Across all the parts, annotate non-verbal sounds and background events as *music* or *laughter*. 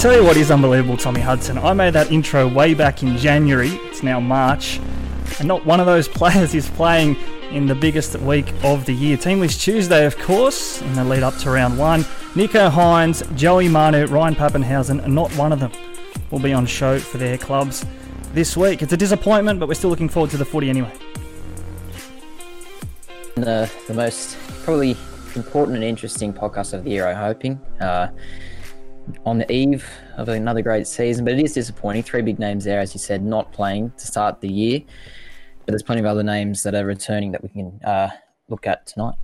Tell you what is unbelievable, Tommy Hudson. I made that intro way back in January. It's now March. And not one of those *laughs* players is playing in the biggest week of the year. Team Tuesday, of course, in the lead up to round one. Nicho Hynes, Joey Manu, Ryan Papenhuyzen, and not one of them will be on show for their clubs this week. It's a disappointment, but we're still looking forward to the footy anyway. The, the most probably important and interesting podcast of the year, I'm hoping. Uh, on the eve of another great season, but it is disappointing. Three big names there, as you said, not playing to start the year. But there's plenty of other names that are returning that we can uh, look at tonight.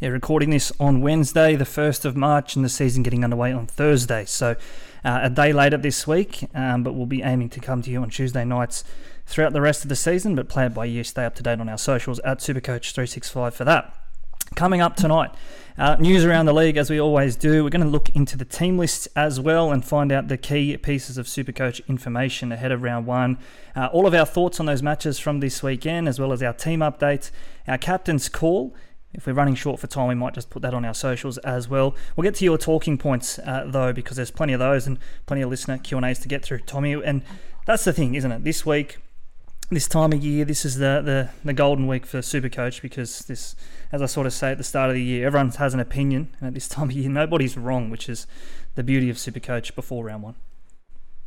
Yeah, recording this on Wednesday, the 1st of March, and the season getting underway on Thursday. So uh, a day later this week, um, but we'll be aiming to come to you on Tuesday nights throughout the rest of the season. But play it by ear, stay up to date on our socials at Supercoach365 for that. Coming up tonight, uh, news around the league, as we always do. We're going to look into the team lists as well and find out the key pieces of Supercoach information ahead of round one. Uh, all of our thoughts on those matches from this weekend, as well as our team updates, our captain's call. If we're running short for time, we might just put that on our socials as well. We'll get to your talking points uh, though, because there's plenty of those and plenty of listener Q and A's to get through, Tommy. And that's the thing, isn't it? This week this time of year, this is the, the, the golden week for Supercoach because this, as I sort of say at the start of the year, everyone has an opinion, and at this time of year, nobody's wrong, which is the beauty of Supercoach before round one.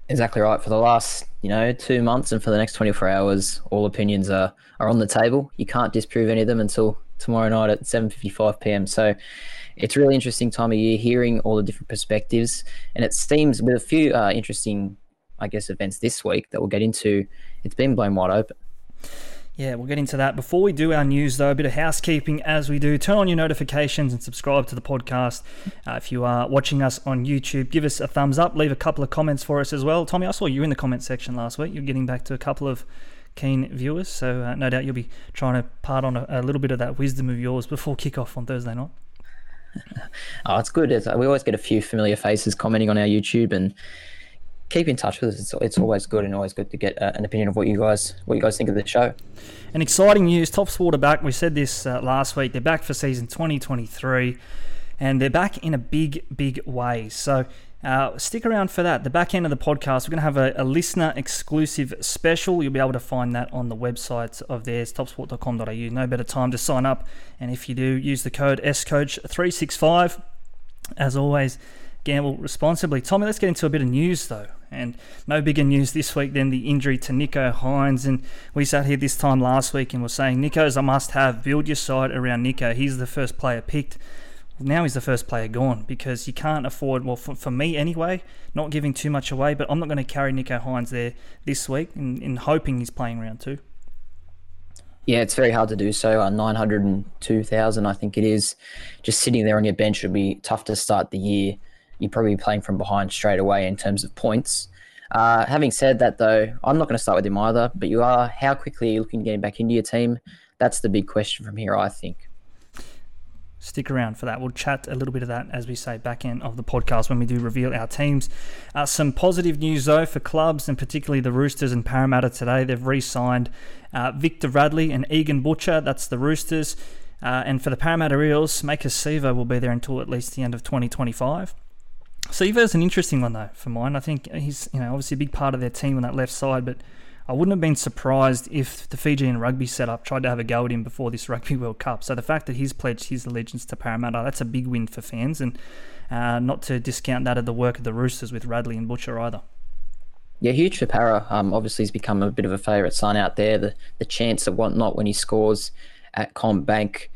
Exactly right. For the last, you know, two months and for the next 24 hours, all opinions are, are on the table. You can't disprove any of them until tomorrow night at 7:55 p.m. So it's a really interesting time of year, hearing all the different perspectives, and it seems with a few uh, interesting I guess, events this week that we'll get into, it's been blown wide open. Yeah, we'll get into that. Before we do our news, though, a bit of housekeeping as we do. Turn on your notifications and subscribe to the podcast. Uh, if you are watching us on YouTube, give us a thumbs up. Leave a couple of comments for us as well. Tommy, I saw you in the comment section last week. You're getting back to a couple of keen viewers, so uh, no doubt you'll be trying to part on a, a, little bit of that wisdom of yours before kickoff on Thursday night. *laughs* oh, it's good. It's, we always get a few familiar faces commenting on our YouTube and keep in touch with us. It's, it's always good and always good to get uh, an opinion of what you guys what you guys think of the show. And exciting news: Top Sport are back. We said this uh, last week. They're back for season 2023, and they're back in a big, big way. So. Uh, stick around for that. The back end of the podcast, we're going to have a, a, listener exclusive special. You'll be able to find that on the website of theirs, topsport.com.au. No better time to sign up. And if you do, use the code SCOACH365. As always, gamble responsibly. Tommy, let's get into a bit of news though. And no bigger news this week than the injury to Nicho Hynes. And we sat here this time last week and were saying Nicho's a must have. Build your side around Nicho. He's the first player picked. Now he's the first player gone because you can't afford, well, for, for me anyway, not giving too much away, but I'm not going to carry Nicho Hynes there this week in, in hoping he's playing round two. Yeah, it's very hard to do so. Uh, 902,000, I think it is. Just sitting there on your bench would be tough to start the year you're probably playing from behind straight away in terms of points. Uh, having said that, though, I'm not going to start with him either. But you are. How quickly are you looking to get him back into your team? That's the big question from here, I think. Stick around for that. We'll chat a little bit of that as we say back end of the podcast when we do reveal our teams. Uh, some positive news though for clubs and particularly the Roosters and Parramatta today. They've re-signed uh, Victor Radley and Egan Butcher. That's the Roosters. Uh, and for the Parramatta Eels, Maika Sivo will be there until at least the end of 2025. Sivo's an interesting one though for mine. I think he's you know obviously a big part of their team on that left side, but I wouldn't have been surprised if the Fijian rugby setup tried to have a go at him before this *laughs* Rugby World Cup. So the fact that he's pledged his allegiance to Parramatta, that's a big win for fans, and uh, not to discount that of the work of the Roosters with Radley and Butcher either. Yeah, huge for Para. Um, obviously, he's become a bit of a favourite son out there. The the chance of whatnot when he scores at CommBank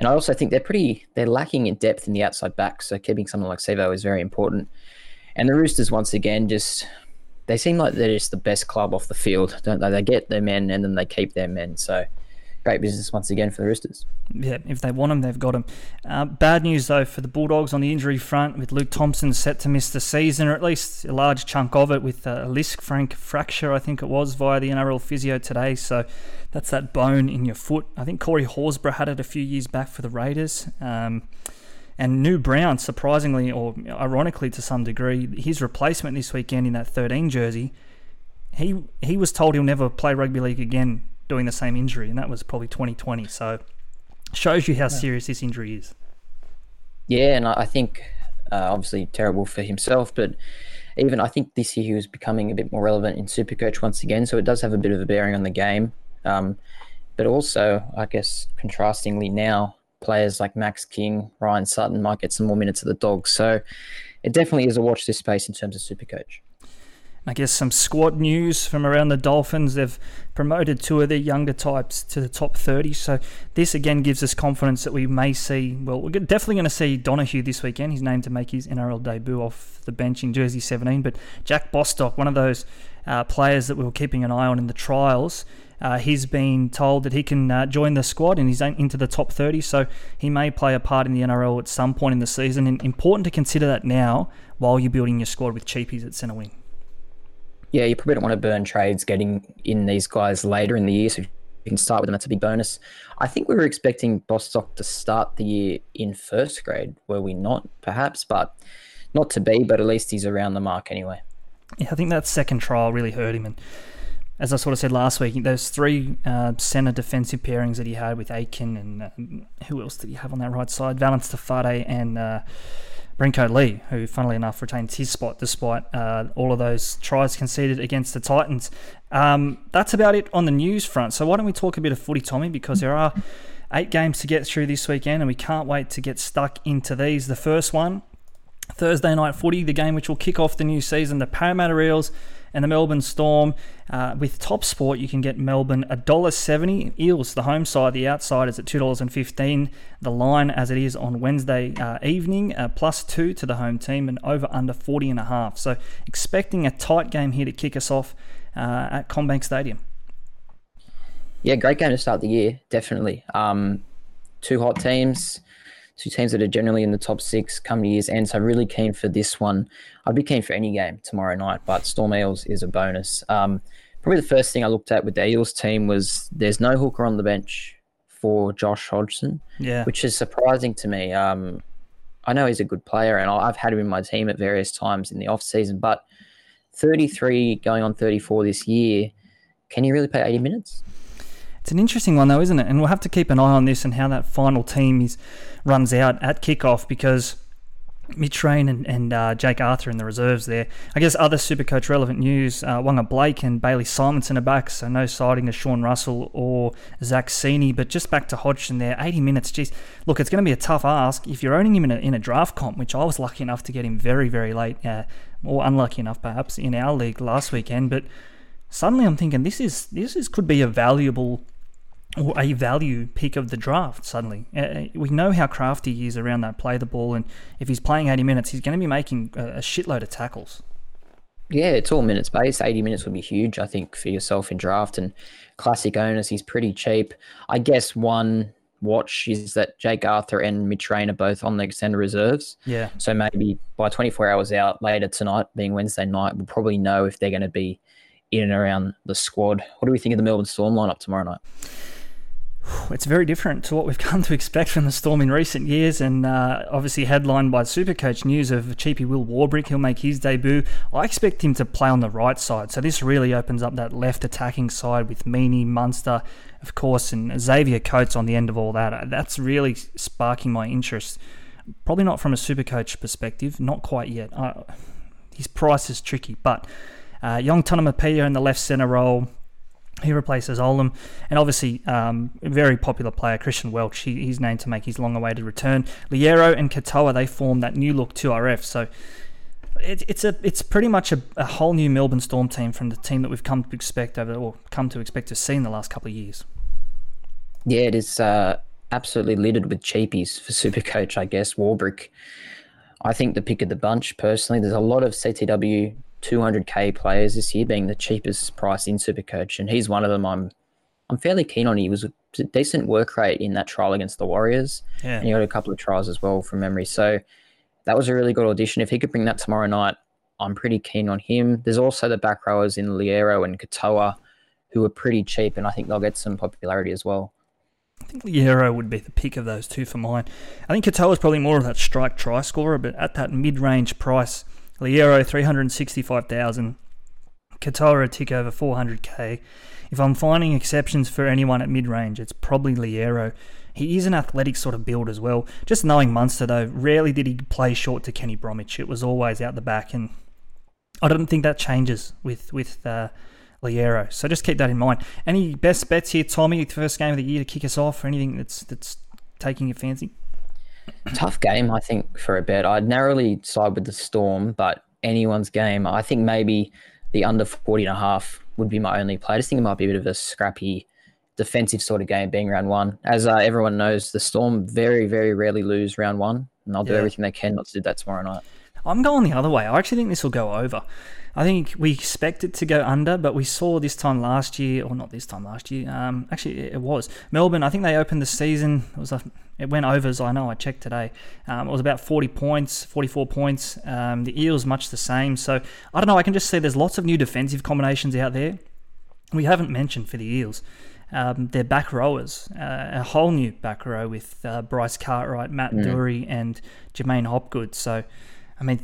and I also think they're pretty they're lacking in depth in the outside back. So keeping someone like Sivo is very important. And the Roosters once again just they seem like they're just the best club off the field, don't they? They get their men and then they keep their men. So great business once again for the Roosters. Yeah, if they want them, they've got them. Uh, bad news though for the Bulldogs on the injury front, with Luke Thompson set to miss the season, or at least a large chunk of it, with a Lisfranc fracture, I think it was, via the NRL physio today. So that's that bone in your foot. I think Corey Horsburgh had it a few years back for the Raiders. Um, and New Brown, surprisingly or ironically to some degree, his replacement this weekend in that 13 jersey, he he was told he'll never play rugby league again doing the same injury, and that was probably 2020. So shows you how serious this injury is. Yeah, and I think uh, obviously terrible for himself, but even I think this year he was becoming a bit more relevant in Supercoach once again. So it does have a bit of a bearing on the game. Um, but also, I guess, contrastingly now, players like Max King, Ryan Sutton might get some more minutes at the Dogs. So it definitely is a watch this space in terms of Supercoach. I guess some squad news from around the Dolphins. They've promoted two of their younger types to the top 30. So this again gives us confidence that we may see. Well, we're definitely going to see Donoghoe this weekend. He's named to make his NRL debut off the bench in jersey 17. But Jack Bostock, one of those uh, players that we were keeping an eye on in the trials. Uh, he's been told that he can uh, join the squad and he's into the top 30, so he may play a part in the NRL at some point in the season. And important to consider that now while you're building your squad with cheapies at centre wing. Yeah, you probably don't want to burn trades getting in these guys later in the year, so you can start with them. That's a big bonus. I think we were expecting Bostock to start the year in first grade, were we not? Perhaps, but not to be. But at least he's around the mark anyway. Yeah, I think that second trial really hurt him, and as I sort of said last week, those three uh, centre defensive pairings that he had with Aitken and uh, who else did he have on that right side? Valynce Te Whare and uh, Brenko Lee, who funnily enough retains his spot despite uh, all of those tries conceded against the Titans. Um, that's about it on the news front. So why don't we talk a bit of footy, Tommy? Because there are eight games to get through this weekend, and we can't wait to get stuck into these. The first one, Thursday night footy, the game which will kick off the new season, the Parramatta Eels and the Melbourne Storm. Uh, with Top Sport, you can get Melbourne $1.70. Eels, the home side, the outside is at $2.15. The line, as it is on Wednesday uh, evening, uh, plus two to the home team and over under 40 and a half. So expecting a tight game here to kick us off uh, at CommBank Stadium. Yeah, great game to start the year, definitely. Um, two hot teams two teams that are generally in the top six come year's end. So really keen for this one. I'd be keen for any game tomorrow night, but Storm Eels is a bonus. Um, probably the first thing I looked at with the Eels team was there's no hooker on the bench for Josh Hodgson, yeah, which is surprising to me. Um, I know he's a good player, and I've had him in my team at various times in the off season, but 33 going on 34 this year, can you really play 80 minutes? It's an interesting one though, isn't it? And we'll have to keep an eye on this and how that final team is runs out at kickoff because Mitch Rein and, and uh, Jake Arthur in the reserves there. I guess other Supercoach relevant news: uh, Waqa Blake and Bailey Simonsson are back, so no sighting of Sean Russell or Zac Cini. But just back to Hodgson there, 80 minutes. Geez, look, it's going to be a tough ask if you're owning him in a, in a draft comp, which I was lucky enough to get him very very late, uh, or unlucky enough perhaps in our league last weekend. But suddenly I'm thinking this is this is could be a valuable or a value pick of the draft suddenly. Uh, uh, we know how crafty he is around that play the ball, and if he's playing 80 minutes, he's going to be making a, a shitload of tackles. Yeah, it's all minutes based. 80 minutes would be huge, I think, for yourself in draft. And classic owners, he's pretty cheap. I guess one watch is that Jake Arthur and Mitch Rein are both on the extended reserves. Yeah. So maybe by 24 hours out later tonight, being Wednesday night, we'll probably know if they're going to be in and around the squad. What do we think of the Melbourne Storm lineup tomorrow night? It's very different to what we've *laughs* come to expect from the Storm in recent years, and uh, obviously headlined by Supercoach news of cheapy Will Warbrick. He'll make his debut. I expect him to play on the right side, so this really opens up that left attacking side with Meaney, Munster, of course, and Xavier Coates on the end of all that. That's really sparking my interest. Probably not from a Supercoach perspective, not quite yet. Uh, his price is tricky, but uh, Young Tonumaipea in the left centre role he replaces Olam, and obviously, um, a very popular player, Christian Welch. He, he's named to make his long-awaited return. Loiero and Katoa they form that new look 2RF. So it, it's a it's pretty much a, a, whole new Melbourne Storm team from the team that we've come to expect over or come to expect to see in the last couple of years. Yeah, it is uh, absolutely littered with cheapies for Supercoach. I guess Warbrick. I think the pick of the bunch personally. There's a lot of CTW 200k players this year, being the cheapest price in Supercoach, and he's one of them. I'm I'm fairly keen on. He was a decent work rate in that trial against the Warriors, yeah. and he got a couple of trials as well from memory. So that was a really good audition. If he could bring that tomorrow night, I'm pretty keen on him. There's also the back rowers in Loiero and Katoa, who are pretty cheap, and I think they'll get some popularity as well. I think Loiero would be the pick of those two for mine. I think Katoa is probably more of that strike try scorer, but at that mid range price, Loiero 365,000. Katoa tick over 400k. If I'm finding exceptions for anyone at mid range, it's probably Loiero. He is an athletic sort of build as well. Just knowing Munster though, rarely did he play short to Kenny Bromwich. It was always out the back, and I don't think that changes with with uh, Loiero. So just keep that in mind. Any best bets here, Tommy? First game of the year to kick us off, or anything that's that's taking your fancy? Tough game, I think, for a bet. I'd narrowly side with the Storm, but anyone's game. I think maybe the under 40 and a half would be my only play. I just think it might be a bit of a scrappy defensive sort of game being round one. As uh, everyone knows, the Storm very, very rarely lose round one, and they'll do everything they can not to do that tomorrow night. I'm going the other way. I actually think this will go over. I think we expect it to go under, but we saw this time last year, or not this time last year. Um, actually, it was Melbourne. I think they opened the season. It was a, it went overs. I know. I checked today. Um, it was about 40 points, 44 points. Um, the Eels much the same. So I don't know. I can just see there's lots of new defensive combinations out there. We haven't mentioned for the Eels. Um, their back rowers, uh, a whole new back row with uh, Bryce Cartwright, Matt mm. Doorey, and J'maine Hopgood. So, I mean,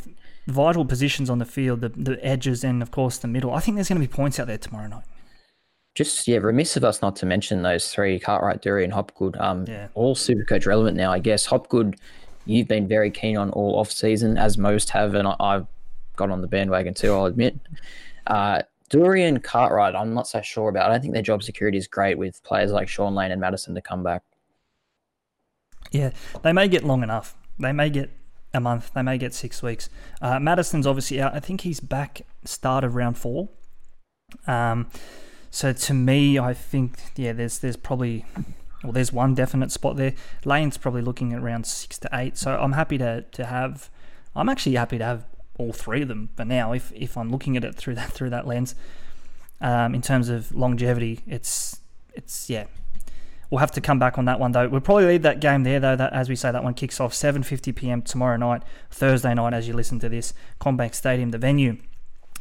vital positions on the field, the, the edges, and of course the middle. I think there's going to be points out there tomorrow night. Just yeah, remiss of us not to mention those three: Cartwright, Doorey, and Hopgood. Um, yeah. all super coach relevant now, I guess. Hopgood, you've been very keen on all off season, as most have, and I, have got on the bandwagon too. I'll admit. Uh, Doorey and Cartwright, I'm not so sure about. I don't think their job security is great with players like Shaun Lane and Matterson to come back. Yeah, they may get long enough. They may get a month. They may get six weeks. Uh, Matterson's obviously out. I think he's back start of round four. Um, so to me, I think yeah, there's there's probably well, there's one definite spot there. Lane's probably looking at round six to eight. So I'm happy to to have. I'm actually happy to have all three of them. But now, if if I'm looking at it through that through that lens, um, in terms of longevity, it's it's yeah, We'll have to come back on that one though. We'll probably leave that game there though. That as we say, that one kicks off 7:50 p.m. tomorrow night, Thursday night. As you listen to this, CommBank Stadium, the venue.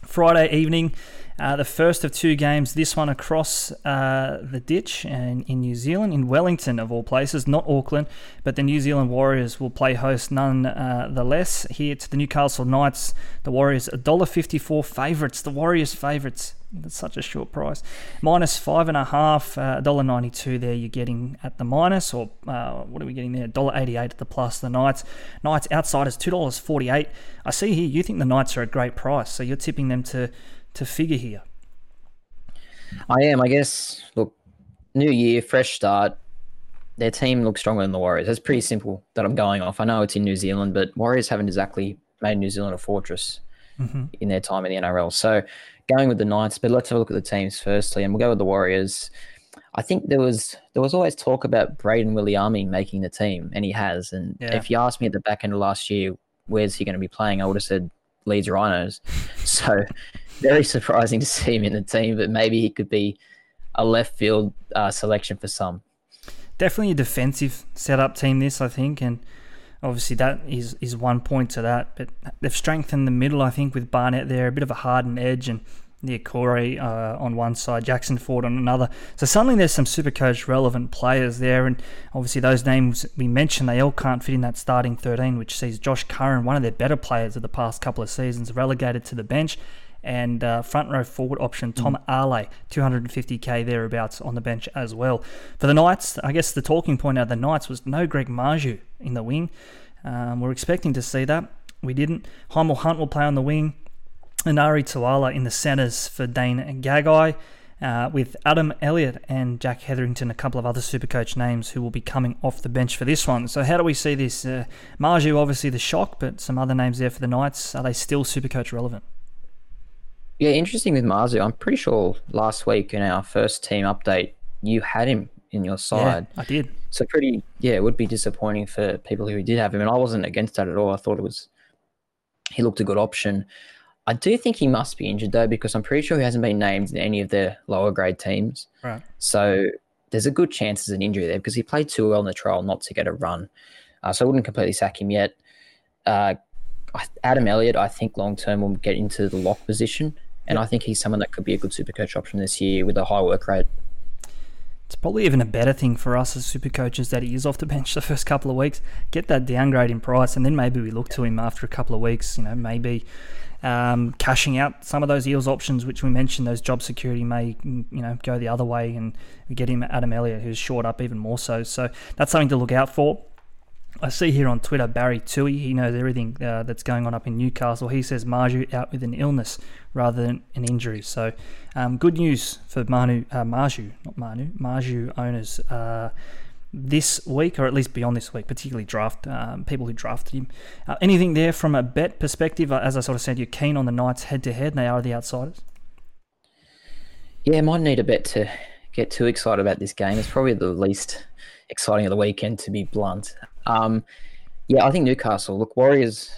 Friday evening, uh, the first of two games. This one across uh, the ditch and in New Zealand, in Wellington of all places, not Auckland, but the New Zealand Warriors will play host none uh, the less here to the Newcastle Knights. The Warriors $1.54 favourites. The Warriors favourites. That's such a short price. Minus five and a half, uh, $1.92 there you're getting at the minus, or uh, what are we getting there? $1.88 at the plus. The Knights, Knights outsiders $2.48. I see here you think the Knights are a great price, so you're tipping them to to figure here. I am, I guess. Look, new year, fresh start. Their team looks stronger than the Warriors. It's pretty simple that I'm going off. I know it's in New Zealand, but Warriors haven't exactly made New Zealand a fortress mm-hmm. in their time in the NRL. So going with the Knights, but let's have a look at the teams firstly, and we'll go with the Warriors. I think there was there was always talk about Brayden Wiliame making the team, and he has. And yeah. if you asked me at the back end of last year, where's he going to be playing, I would have said Leeds Rhinos. *laughs* so very surprising to see him in the team, but maybe he could be a left field uh, selection for some. Definitely a defensive setup team, this, I think, and obviously that is, is one point to that. But they've strengthened the middle, I think, with Barnett there, a bit of a hardened edge, and the Corey uh, on one side, Jackson Ford on another. So suddenly there's some super coach relevant players there, and obviously those names we mentioned, they all can't fit in that starting 13, which sees Josh Curran, one of their better players of the past couple of seasons, relegated to the bench and uh, front row forward option Tom mm. Arley, 250k thereabouts on the bench as well. For the Knights, I guess the talking point out of the Knights was no Greg Marzhew in the wing. Um, we're expecting to see that. We didn't. Hymel Hunt will play on the wing. And Ari Tuala in the centres for Dane Gagai. Uh, with Adam Elliott and Jack Hetherington, a couple of other Supercoach names who will be coming off the bench for this one. So, how do we see this? Uh, Marzhew, obviously the shock, but some other names there for the Knights. Are they still Supercoach relevant? Yeah, interesting with Marzhew. I'm pretty sure last week in our first team update, you had him in your side. Yeah, I did. So pretty, yeah, it would be disappointing for people who did have him, and I wasn't against that at all. I thought it was he looked a good option. I do think he must be injured though, because I'm pretty sure he hasn't been named in any of the lower grade teams. Right. So there's a good chance there's an injury there because he played too well in the trial not to get a run. Uh, so I wouldn't completely sack him yet. Uh, Adam Elliott, I think long term will get into the lock position. And I think he's someone that could be a good super coach option this year with a high work rate. It's probably even a better thing for us as super coaches that he is off the *laughs* bench the first couple of weeks. Get that downgrade in price, and then maybe we look to him after a couple of weeks. You know, maybe um, cashing out some of those Eels options, which we mentioned, those job security may you know go the other way, and we get him Adam Elliott, who's short up even more so. So that's something to look out for. I see here on Twitter Barry Tui. He knows everything uh, that's going on up in Newcastle. He says Marzhew out with an illness rather than an injury. So, um, good news for Manu, uh, Marzhew, not Manu, Marzhew owners uh, this week, or at least beyond this week, particularly draft um, people who drafted him. Uh, anything there from a bet perspective? Uh, as I sort of said, you're keen on the Knights head to head, and they are the outsiders. Yeah, might need a bet to get too excited about this game. It's probably the least exciting of the weekend, to be blunt. Um, yeah, I think Newcastle. Look, Warriors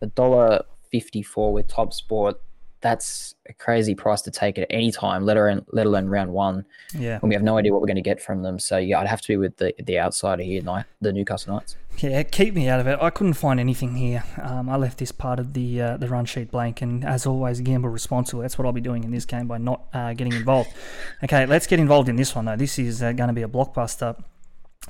a dollar fifty four with Top Sport that's a crazy price to take at any time, let alone let alone round one. Yeah, and we have no idea what we're going to get from them. So yeah, I'd have to be with the the outsider here, the Newcastle Knights. Yeah, keep me out of it. I couldn't find anything here. Um, I left this part of the uh, the run sheet blank, and as always, gamble responsibly. That's what I'll be doing in this game by not uh, getting involved. Okay, let's get involved in this one though. This is uh, going to be a blockbuster.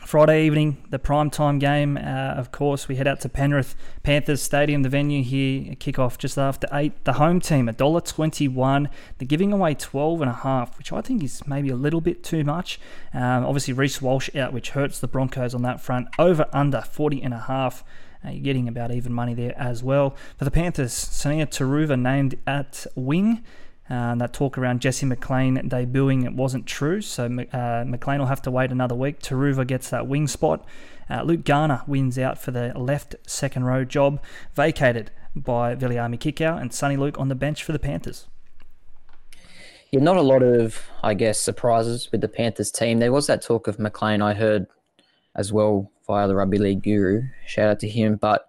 Friday evening, the prime time game. Uh, of course, we head out to Penrith Panthers Stadium, the venue here. Kick off just after eight. The home team, $1.21. They're giving away 12 and a half, which I think is maybe a little bit too much. Um, obviously, Reece Walsh out, which hurts the Broncos on that front. Over under 40 and a half. Uh, you're getting about even money there as well. For the Panthers, Sunia Turuva named at wing. Uh, that talk around Jesse McLean debuting, it wasn't true. So uh, McLean will have to wait another week. Turuva gets that wing spot. Uh, Luke Garner wins out for the left second row job, vacated by Viliami Kikau and Soni Luke on the bench for the Panthers. Yeah, not a lot of, I guess, surprises with the Panthers team. There was that talk of McLean I heard as well via the Rugby League Guru. Shout out to him. But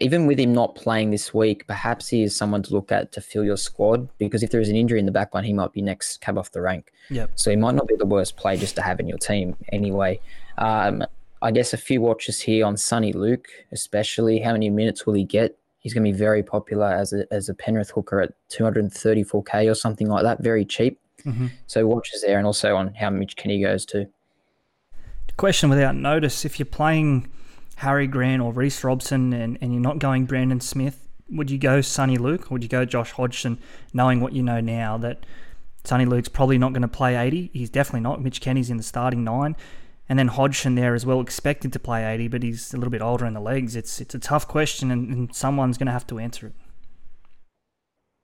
even with him not playing this week, perhaps he is someone to look at to fill your squad because if there is an injury in the back backline, he might be next cab off the rank. Yep. So he might not be the worst play just to have in your team anyway. Um, I guess a few watches here on Soni Luke, especially. How many minutes will he get? He's going to be very popular as a, as a Penrith hooker at 234k or something like that, very cheap. Mm-hmm. So watches there, and also on how Mitch Kenny goes too. Question without notice: If you're playing Harry Grant or Reece Robson and, and you're not going Brandon Smith, would you go Soni Luke or would you go Josh Hodgson, knowing what you know now that Soni Luke's probably not going to play 80? He's definitely not. Mitch Kenny's in the starting nine. And then Hodgson there as well, expected to play 80, but he's a little bit older in the legs. It's it's a tough question, and, and someone's going to have to answer it.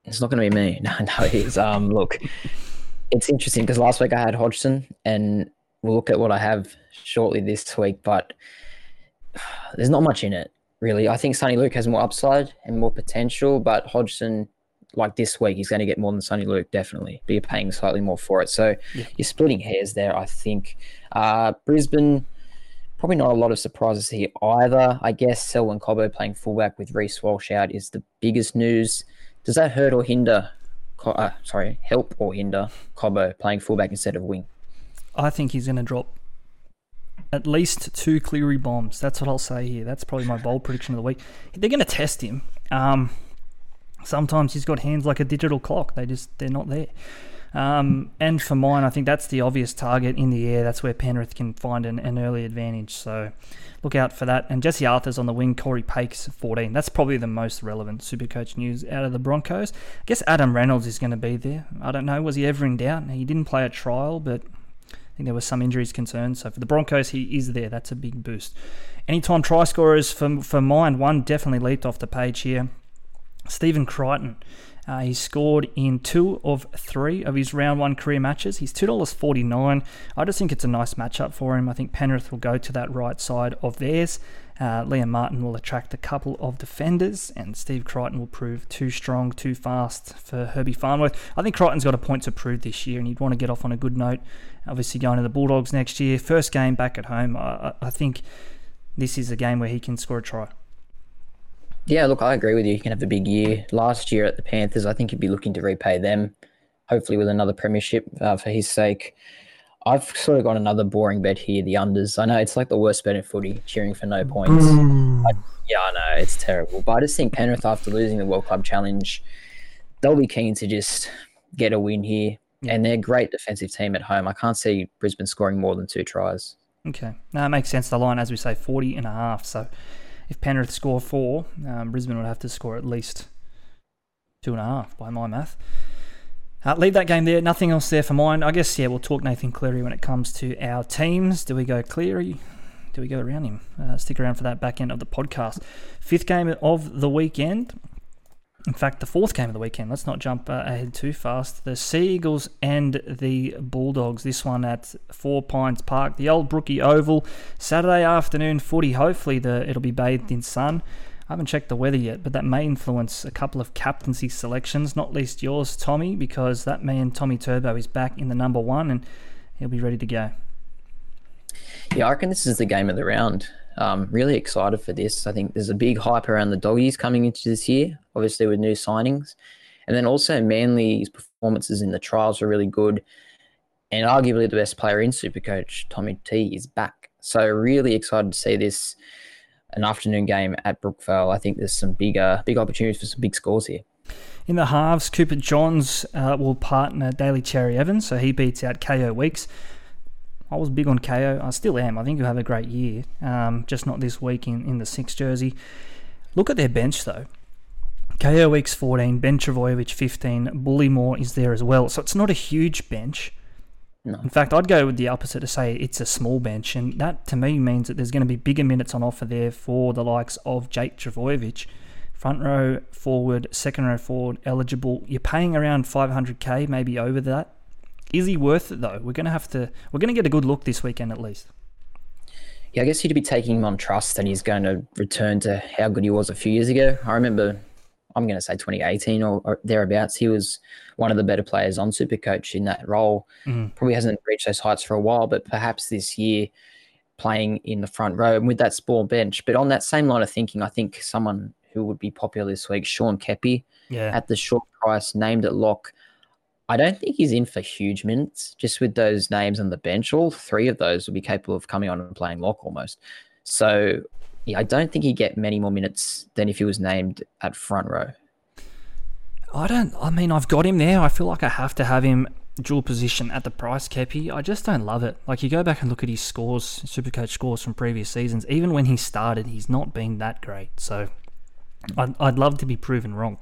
It's not going to be me. *laughs* No, no, it is. Um, look, it's interesting because last week I had Hodgson, and we'll look at what I have shortly this week. But there's not much in it, really. I think Soni Luke has more upside and more potential, but Hodgson, like this week, he's going to get more than Soni Luke, definitely. But you're paying slightly more for it. So yeah. you're splitting hairs there, I think. Uh, Brisbane, probably not a lot of surprises here either. I guess Selwyn Cobbo playing fullback with Reece Walsh out is the biggest news. Does that hurt or hinder? Uh, sorry, help or hinder Cobbo playing fullback instead of wing? I think he's going to drop at least two Cleary bombs. That's what I'll say here. That's probably my bold prediction of the week. They're going to test him. Um, sometimes he's got hands like a digital clock. They just they're not there. Um, and for mine, I think that's the obvious target in the air. That's where Penrith can find an, an early advantage. So look out for that. And Jesse Arthars on the wing. Corey Pake's 14. That's probably the most relevant Supercoach news out of the Broncos. I guess Adam Reynolds is going to be there. I don't know. Was he ever in doubt? He didn't play a trial, but think there were some injuries concerned. So for the Broncos, he is there. That's a big boost. Anytime try scorers for, for mine, one definitely leaped off the page here. Stephen Crichton. Uh, he scored in two of three of his round one career matches. He's $2.49. I just think it's a nice matchup for him. I think Penrith will go to that right side of theirs. Uh, Liam Martin will attract a couple of defenders, and Steve Crichton will prove too strong, too fast for Herbie Farnworth. I think Crichton's got a point to prove this year, and he'd want to get off on a good note. Obviously, going to the Bulldogs next year, first game back at home. I, I think this is a game where he can score a try. Yeah, look, I agree with you. He can have a big year. Last year at the Panthers, I think he'd be looking to repay them, hopefully with another premiership uh, for his sake. I've sort of got another boring bet here, the unders. I know it's like the worst bet in footy, cheering for no points. I, yeah, I know, it's terrible. But I just think Penrith, after losing the World Club Challenge, they'll be keen to just get a win here. Yeah. And they're a great defensive team at home. I can't see Brisbane scoring more than two tries. Okay. Now it makes sense. The line, as we say, 40 and a half. So if Penrith score four, um, Brisbane would have to score at least two and a half by my math. Uh, leave that game there. Nothing else there for mine. I guess, yeah, we'll talk Nathan Cleary when it comes to our teams. Do we go Cleary? do we go around him? Uh, stick around for that back end of the podcast. Fifth game of the weekend. In fact, the fourth game of the weekend. Let's not jump uh, ahead too fast. The Sea Eagles and the Bulldogs. This one at Four Pines Park, the old Brookie Oval. Saturday afternoon footy. Hopefully, the it'll be bathed in sun. I haven't checked the weather yet, but that may influence a couple of captaincy selections, not least yours, Tommy, because that man, Tommy Turbo, is back in the number one and he'll be ready to go. Yeah, I reckon this is the game of the round. Um, really excited for this. I think there's a big hype around the doggies coming into this year, obviously with new signings. And then also Manly's performances in the trials were really good. And arguably the best player in Supercoach, Tommy T, is back. So really excited to see this an afternoon game at Brookvale, I think there's some bigger big opportunities for some big scores here. In the halves, Cooper Johns uh, will partner Daly Cherry Evans, so he beats out Kaeo Weekes. I was big on Kaeo. I still am. I think he'll have a great year. Um, just not this week in, in the six jersey. Look at their bench though. Kaeo Weekes 14, Ben Trbojevic 15, Bullemor is there as well. So it's not a huge bench. No. In fact, I'd go with the opposite to say it's a small bench, and that to me means that there's going to be bigger minutes on offer there for the likes of Jake Trbojevic. Front row forward, second row forward, eligible. You're paying around 500k, maybe over that. Is he worth it though? We're going to have to. We're going to get a good look this weekend at least. Yeah, I guess you'd be taking him on trust, and he's going to return to how good he was a few years ago. I remember I'm going to say 2018 or, or, thereabouts. He was one of the better players on Supercoach in that role. Mm. Probably hasn't reached those heights for a while, but perhaps this year playing in the front row and with that small bench. But on that same line of thinking, I think someone who would be popular this week, Sean Keppie, yeah. at the short price, named at lock. I don't think he's in for huge minutes. Just with those names on the bench, all three of those would be capable of coming on and playing lock almost. So I don't think he'd get many more minutes than if he was named at front row. I don't. I mean, I've got him there. I feel like I have to have him dual position at the price Keppie. I just don't love it. Like you go back and look at his scores, Supercoach scores from previous seasons. Even when he started, he's not been that great. So I'd, I'd love to be proven wrong.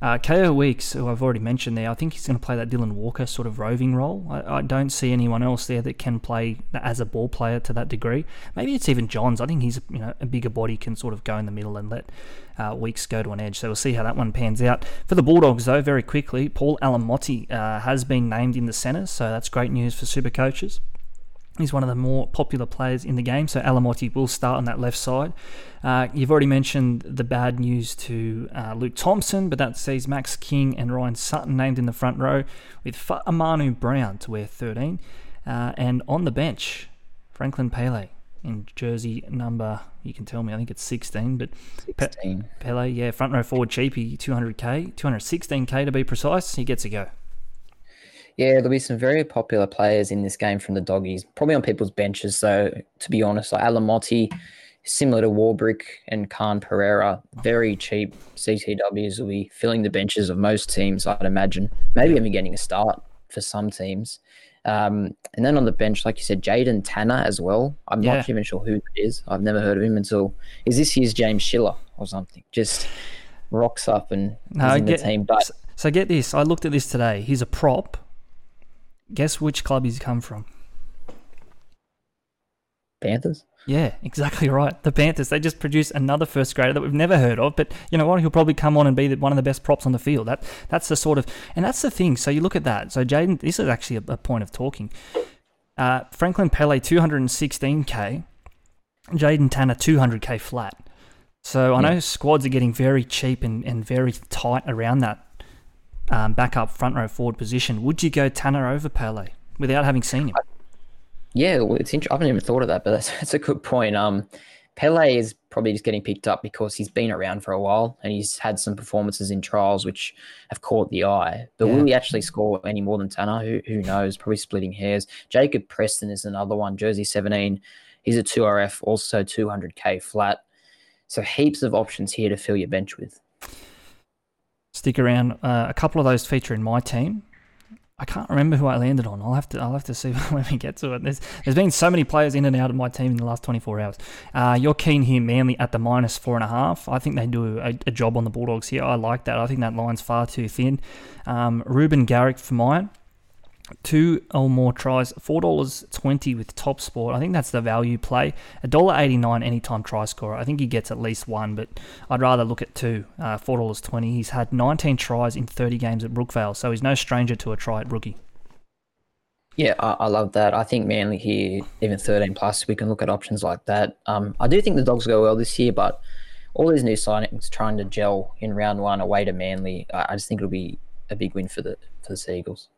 Uh, Kaeo Weekes, who I've already mentioned there, I think he's going to play that Dylan Walker sort of roving role. I, I, don't see anyone else there that can play as a ball player to that degree. Maybe it's even Johns. I think he's you know a bigger body, can sort of go in the middle and let uh, Weekes go to an edge. So we'll see how that one pans out. For the Bulldogs, though, very quickly, Paul Alamoti uh, has been named in the centre, so that's great news for super coaches. He's one of the more popular players in the game, so Alamoti will start on that left side. Uh, you've already mentioned the bad news to uh, Luke Thompson, but that sees Max King and Ryan Sutton named in the front row, with Fa'amanu Brown to wear 13. Uh, and on the bench, Franklin Pele in jersey number, you can tell me, I think it's 16, but 16. Pe- Pele, yeah, front row forward cheapy, 200k, 216k to be precise. He gets a go. Yeah, there'll be some very popular players in this game from the doggies, probably on people's benches. So, to be honest, like Alamoti, similar to Warbrick and Khan Pereira, very cheap CTWs will be filling the benches of most teams, I'd imagine. Maybe even getting a start for some teams. Um, and then on the bench, like you said, Jaden Tanner as well. I'm yeah. not even sure who it is. I've never heard of him until is this year's James Schiller or something? Just rocks up and no, in get, the team. But so get this, I looked at this today. He's a prop Guess which club he's come from? Panthers? Yeah, exactly right. The Panthers. They just produced another first grader that we've never heard of, but you know what? He'll probably come on and be one of the best props on the field. That that's the sort of, and that's the thing. So you look at that. So Jaden, this is actually a, a point of talking. Uh, Franklin Pele, 216k. Jaden Tanner, 200k flat. So I know squads are getting very cheap and, and very tight around that um, backup front row forward position, would you go Tanner over Pele without having seen him? Yeah, well, it's interesting. I haven't even thought of that, but that's, *laughs* that's a good point. Um, Pele is probably just getting picked up because he's been around for a while and he's had some performances in trials which have caught the eye. But yeah. will he actually score any more than Tanner? Who, who knows? Probably splitting hairs. Jacob Preston is another one, jersey 17. He's a 2RF, also 200k flat. So heaps of options here to fill your bench with stick around. Uh, a couple of those feature in my team. I can't remember who I landed on. I'll have to I'll have to see *laughs* when we get to it. There's there's been so many players in and out of my team in the last 24 hours. Uh, you're keen here, Manly at the minus four and a half. I think they do a, a, job on the Bulldogs here. I like that. I think that line's far too thin. Um, Reuben Garrick for mine. Two or more tries, four dollars twenty with Top Sport. I think that's the value play. A dollar eighty nine anytime try scorer. I think he gets at least one, but I'd rather look at two. Uh, four dollars twenty. He's had nineteen tries in thirty games at Brookvale, so he's no stranger to a try at Brookie. Yeah, I, I love that. I think Manly here, even thirteen plus, we can look at options like that. Um, I do think the Dogs go well this year, but all these new signings trying to gel in round one away to Manly, I, I just think it'll be a big win for the for the Seagulls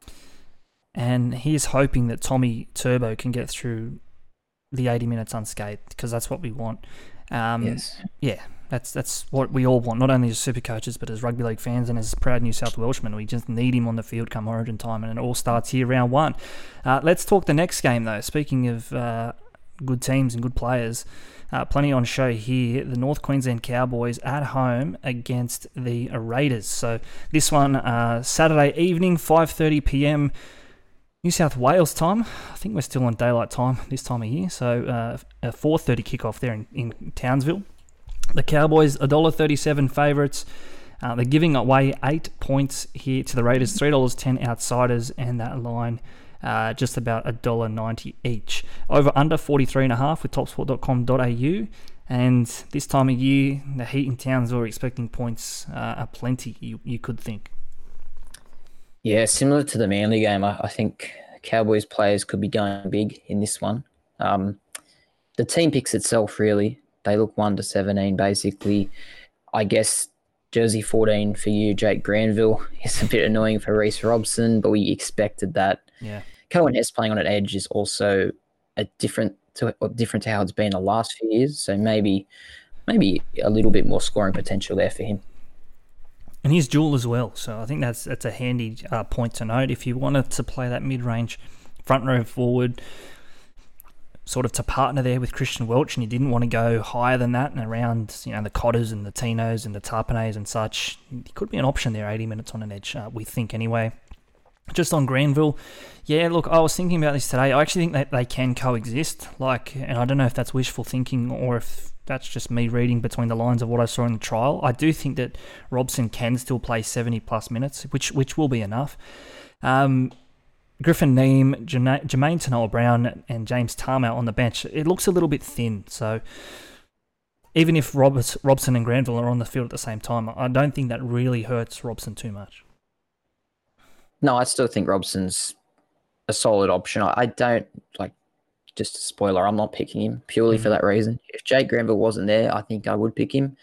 and he's hoping that Tommy Turbo can get through the 80 minutes unscathed because that's what we want. Um, yes. Yeah, that's that's what we all want, not only as super coaches but as rugby league fans and as proud New South Welshmen. We just need him on the field come Origin time, and it all starts here round one. Uh, let's talk the next game though. Speaking of uh, good teams and good players. Uh, plenty on show here. The North Queensland Cowboys at home against the Raiders. So this one uh, Saturday evening, 5:30 p.m. New South Wales time. I think we're still on daylight time this time of year. So uh, a 4:30 kickoff there in, in Townsville. The Cowboys $1.37 favourites. Uh, they're giving away eight points here to the Raiders, three dollars ten outsiders, and that line uh, just about a dollar ninety each. Over under forty three and a half with topsport.com.au. And this time of year, the Heat in Townsville are expecting points uh, aplenty. You you could think. Yeah, similar to the Manly game, I, I think Cowboys players could be going big in this one. Um, the team picks itself really. They look one to seventeen basically. I guess jersey fourteen for you, Jake Granville, *laughs* is a bit annoying for Reece Robson, but we expected that. Yeah. Coen Hess playing on an edge is also a different to different to how it's been the last few years. So maybe maybe a little bit more scoring potential there for him and he's dual as well. So I think that's that's a handy uh, point to note if you wanted to play that mid range front row forward, sort of to partner there with Christian Welch, and you didn't want to go higher than that and around you know the Cotters and the Tinos and the Tapines and such. Could be an option there, 80 minutes on an edge. Uh, we think anyway. Just on Granville, yeah. Look, I was thinking about this today. I actually think that they can coexist. Like, and I don't know if that's wishful thinking or if that's just me reading between the lines of what I saw in the trial. I do think that Robson can still play 70 plus minutes, which which will be enough. Um, Griffin Neame, Jamayne Taunoa-Brown, and James Tamou on the bench. It looks a little bit thin. So even if Roberts, Robson and Granville are on the field at the same time, I don't think that really hurts Robson too much. No, I still think Robson's a solid option. I don't like just a spoiler, I'm not picking him purely mm-hmm. for that reason. If Jake Granville wasn't there, I think I would pick him.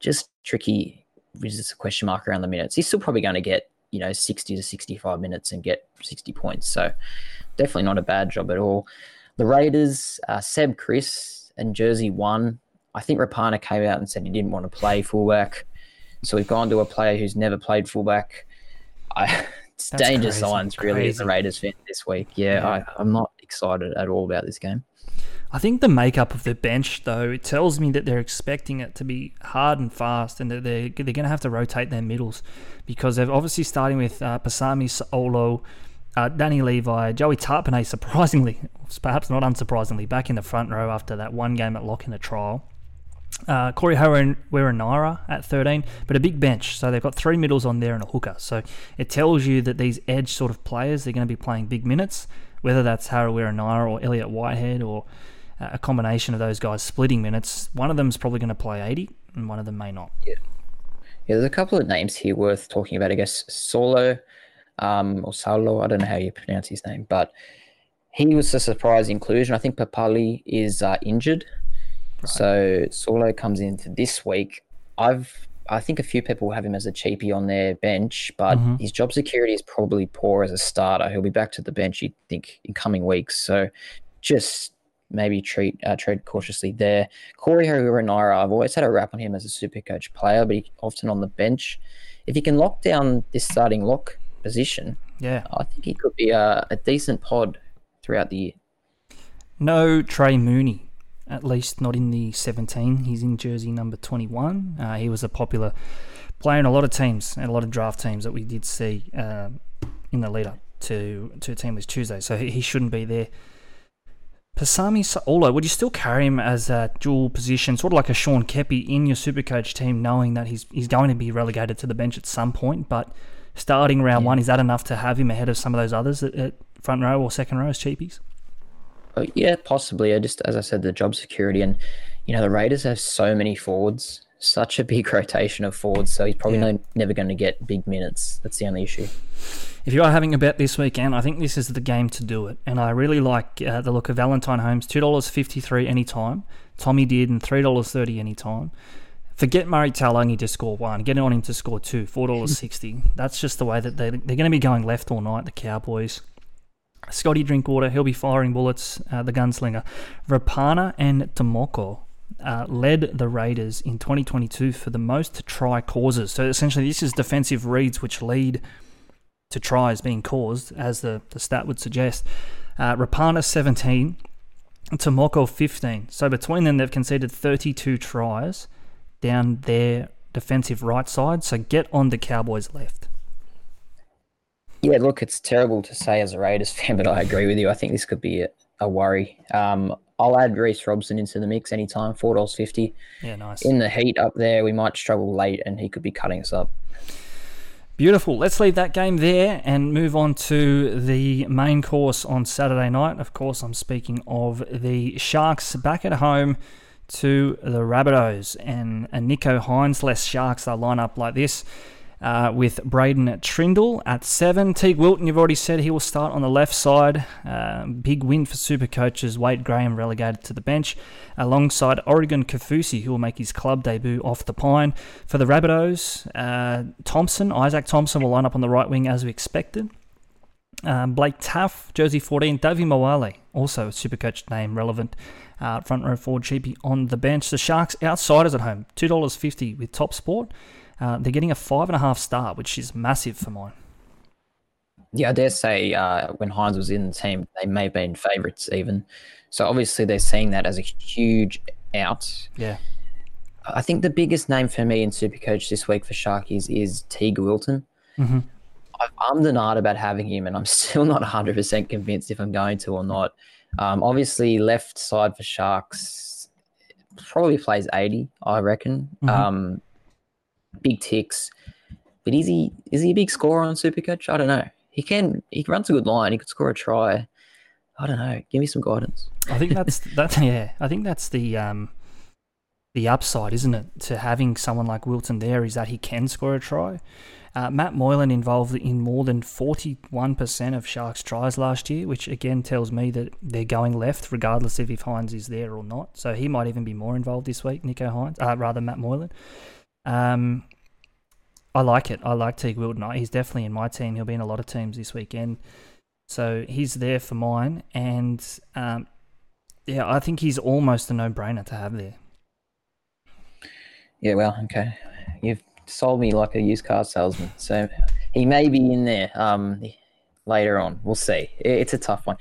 Just tricky, just a question mark around the minutes. He's still probably going to get, you know, 60 to 65 minutes and get 60 points. So definitely not a bad job at all. The Raiders, uh, Seb Kris, and Jersey one. I think Rapana came out and said he didn't want to play fullback. So we've gone to a player who's never played fullback. I, *laughs* it's That's danger crazy. signs really crazy. as a Raiders fan this week. Yeah, yeah. I, I'm not excited at all about this game. I think the makeup of the bench, though, it tells me that they're expecting it to be hard and fast, and that they're they're going to have to rotate their middles because they're obviously starting with uh, Pasami Saulo, uh, Danny Levi, Joey Tapine, *laughs* surprisingly, perhaps not unsurprisingly, back in the front row after that one game at lock in the trial. Uh, Corey Harawira at 13, but a big bench. So they've got three middles on there and a hooker. So it tells you that these edge sort of players, they're going to be playing big minutes whether that's Harawira or Elliot Whitehead or uh, a combination of those guys splitting minutes, one of them's probably going to play 80 and one of them may not. Yeah. Yeah, there's a couple of names here worth talking about. I guess Solo um, or Saulo, I don't know how you pronounce his name, but he was a surprise inclusion. I think Papalii is uh, injured. Right. So Solo comes into this week. I've I think a few people will have him as a cheapie on their bench, but mm-hmm. his job security is probably poor as a starter. He'll be back to the bench, you think, in coming weeks. So just maybe treat uh, tread cautiously there. Corey Harawira, I've always had a rap on him as a super coach player, but he often on the bench. If he can lock down this starting lock position, yeah, I think he could be a, a decent pod throughout the year. No Trey Mooney at least not in the 17. He's in jersey number 21. Uh, he was a popular player in a lot of teams and a lot of draft teams that we did see uh, in the lead up to to Teamless Tuesday. So he, he shouldn't be there. Pasami Saulo, would you still carry him as a dual position, sort of like a Sean Keppie in your Supercoach team, knowing that he's he's going to be relegated to the bench at some point, but starting round yeah. one, is that enough to have him ahead of some of those others at, at front row or second row as cheapies? Uh, yeah, possibly. I just, as I said, the job security and you know the Raiders have so many forwards, such a big *laughs* rotation of forwards, so he's probably yeah. no, never going to get big minutes. That's the only issue. If you are having a bet this weekend, I think this is the game to do it. And I really like uh, the look of Valentine Holmes, two dollars fifty three anytime. Tommy Dearden three dollars thirty anytime. Forget Murray Taulagi to score one. Get on him to score two. Four dollars sixty. That's just the way that they they're going to be going left all night. The Cowboys. Scotty Drinkwater, he'll be firing bullets. Uh, the gunslinger, Rapana and Timoko uh, led the Raiders in 2022 for the most try causes. So essentially, this is defensive reads which lead to tries being caused, as the, the stat would suggest. Uh, Rapana 17, Timoko 15. So between them, they've conceded 32 tries down their defensive right side. So get on the Cowboys' left. Yeah, look, it's terrible to say as a Raiders *laughs* fan, but I agree with you. I think this could be a, a worry. Um, I'll add Reece Robson into the mix anytime, four dollars fifty. Yeah, nice. In the heat up there, we might struggle late, and he could be cutting us up. Beautiful. Let's leave that game there and move on to the main course on Saturday night. Of course, I'm speaking of the Sharks back at home to the Rabbitohs and a Nicho Hynes less Sharks. They'll line up like this uh, with Braydon Trindall at seven. Teig Wilton, you've already said he will start on the left side. Uh, big win for super coaches. Wade Graham relegated to the bench alongside Oregon Kaufusi, who will make his club debut off the pine. For the Rabbitohs, uh, Thompson, Izaac Thompson will line up on the right wing as we expected. Um, Blake Taaffe, jersey 14. Davvy Moale, also a super coach name relevant. Uh, front row forward cheapie on the bench. The Sharks outsiders at home, $2.50 with Top Sport. Uh, they're getting a five and a half star, which is massive for mine. Yeah, I dare say uh, when Hynes was in the team, they may have been favourites even. So obviously they're seeing that as a huge out. Yeah. I think the biggest name for me in Supercoach this week for Sharkies is Teig Wilton. Mm-hmm. I've ummed and ahed about having him, and I'm *laughs* still not 100% convinced if I'm going to or not. Um, obviously, left side for Sharks probably plays 80, I reckon. Mm-hmm. Um, big ticks. But is he is he a big scorer on Supercoach? I don't know. He can he runs a good line. He could score a try. I don't know. Give me some guidance. I think that's *laughs* that. Yeah, I think that's the um the upside, isn't it, to having someone like Wilton there is that he can score a try. Uh, Matt Moylan involved in more than 41% of Sharks' tries last year, which again tells me that they're going left, regardless if Hynes is there or not. So he might even be more involved this week, Nicho Hynes, uh, rather Matt Moylan. Um, I like it. I like Teig Wilton. He's definitely in my team. He'll be in a lot of teams this weekend. So he's there for mine. And um, yeah, I think he's almost a no brainer to have there. Yeah, well, okay. You've sold me like a used car salesman. So he may be in there um, later on. We'll see. It's a tough one.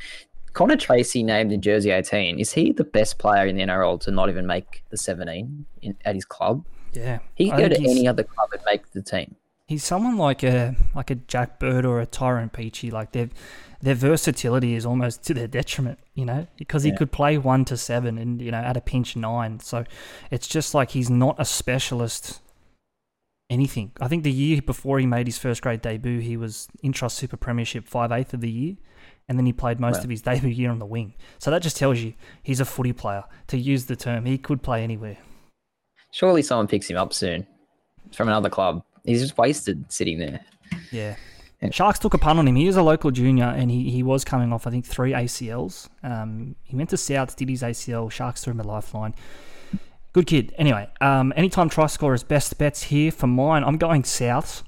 Connor Tracey named in Jersey 18. Is he the best player in the NRL to not even make the 17 in, at his club? Yeah, he could go to any other club and make the team. He's someone like a like a Jack Bird or a Tyrone Peachey. Like their their versatility is almost to their detriment, you know, because he yeah. could play one to seven and you know at a pinch nine. So it's just like he's not a specialist. Anything. I think the year before he made his first grade debut, he was Intrust super premiership five eighth of the year, and then he played most of his *laughs* debut year on the wing. So that just tells you he's a footy player. To use the term, he could play anywhere. Surely someone picks him up soon from another club. He's just wasted sitting there. Yeah. Sharks took a punt on him. He is a local junior, and he, he was coming off, I think, three ACLs. Um, he went to South, did his ACL. Sharks threw him a lifeline. Good kid. Anyway, um, anytime try scorers best bets here for mine. I'm going South,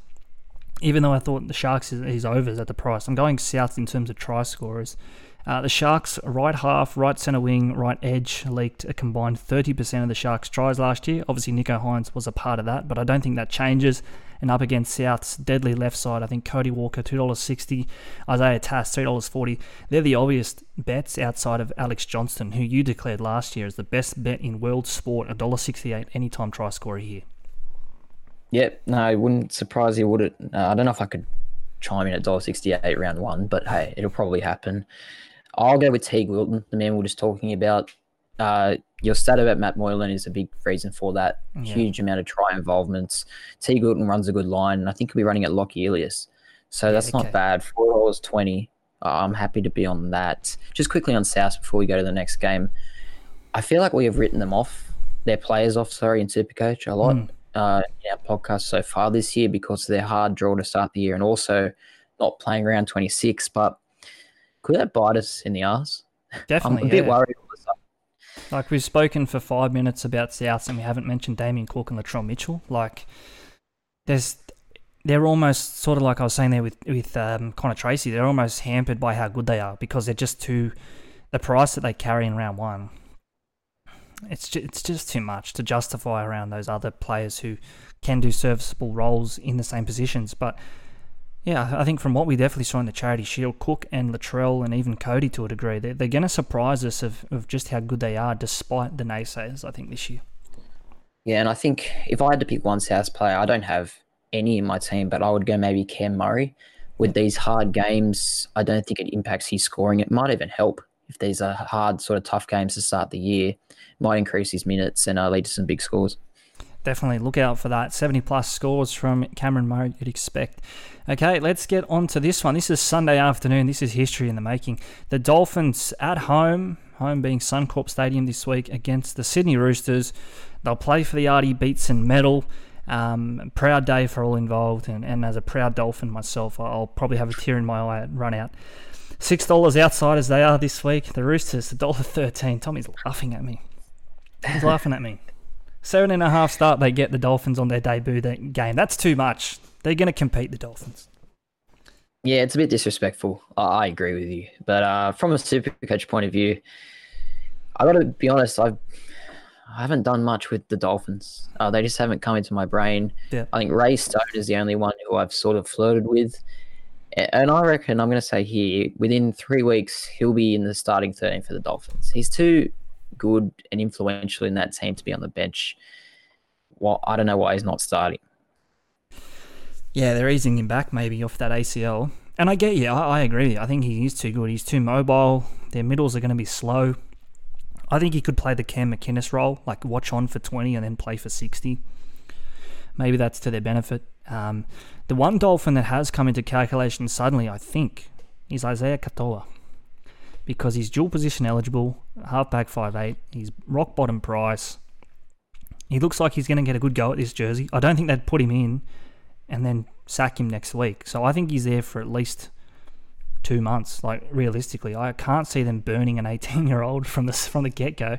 even though I thought the Sharks is, is overs at the price. I'm going South in terms of try scorers. Uh, the Sharks' right half, right centre wing, right edge leaked a combined 30% of the Sharks' tries last year. Obviously, Nicho Hynes was a part of that, but I don't think that changes. And up against South's deadly left side, I think Cody Walker, $2.60, Isaiah Tass, $3.40. They're the obvious bets outside of Alex Johnston, who you declared last year as the best bet in world sport, $1.68 anytime try scorer here. Yep, no, it wouldn't surprise you, would it? Uh, I don't know if I could chime in at $1.68 round one, but hey, it'll probably happen. I'll go with Teig Wilton, the man we are just talking about. Uh, your stat about Matt Moylan is a big reason for that. Yeah. Huge amount of try involvements. Teig Wilton runs a good line, and I think he'll be running at Lockie Ilias. So that's okay. not bad. Four dollars twenty. I'm happy to be on that. Just quickly on South before we go to the next game. I feel like we have written them off, their players off, sorry, in Supercoach a lot Mm. uh, in our podcast so far this year because of their hard draw to start the year and also not playing around 26. But could that bite us in the ass? *laughs* Definitely. I'm a bit yeah. worried. all of a sudden. Like we've spoken for five minutes about Souths and we haven't mentioned Damien Cook and Latrell Mitchell. Like there's they're almost sort of like I was saying there with with um, Connor Tracey. They're almost hampered by how good they are because they're just too the price that they carry in round one. It's just, it's just too much to justify around those other players who can do serviceable roles in the same positions. But yeah, I think from what we definitely saw in the Charity Shield, Cook and Latrell and even Cody to a degree, they're, they're going to surprise us of, of just how good they are despite the naysayers, I think, this year. Yeah, and I think if I had to pick one South player, I don't have any in my team, but I would go maybe Cam Murray. With these hard games, I don't think it impacts his scoring. It might even help if these are hard, sort of tough games to start the year. Might increase his minutes and uh, lead to some big scores. Definitely look out for that. 70 plus scores from Cameron Murray, you'd expect. Okay, let's get on to this one. This is Sunday afternoon. This is history in the making. The Dolphins at home, home being Suncorp Stadium this week against the Sydney Roosters. They'll play for the Artie Beetson medal. Um, proud day for all involved, and, and as a proud Dolphin myself, I'll probably have a tear in my eye at run out. Six dollars outside as they are this week. The Roosters, a dollar thirteen. Tommy's laughing at me. He's laughing at me. Seven and a half start they get the Dolphins on their debut game. That's too much. They're going to compete the Dolphins. Yeah, it's a bit disrespectful. I, agree with you, but uh, from a super coach point of view, I got to be honest. I've I haven't done much with the Dolphins. Uh, they just haven't come into my brain. Yeah. I think Ray Stone is the only one who I've sort of flirted with. And I reckon, I'm going to say here, within three weeks, he'll be in the starting 13 for the Dolphins. He's too good and influential in that team to be on the bench. Well, I don't know why he's not starting. Yeah, they're easing him back maybe off that ACL. And I get you. I, I agree. I think he is too good. He's too mobile. Their middles are going to be slow. I think he could play the Cam McInnes role, like watch on for 20 and then play for 60. Maybe that's to their benefit. Um, the one Dolphin that has come into calculation suddenly, I think, is Isaiah Katoa. Because he's dual position eligible, halfback 5'8, he's rock bottom price. He looks like he's going to get a good go at this jersey. I don't think they'd put him in and then sack him next week. So I think he's there for at least two months. Like realistically, I can't see them burning an 18 year old from the from the get go.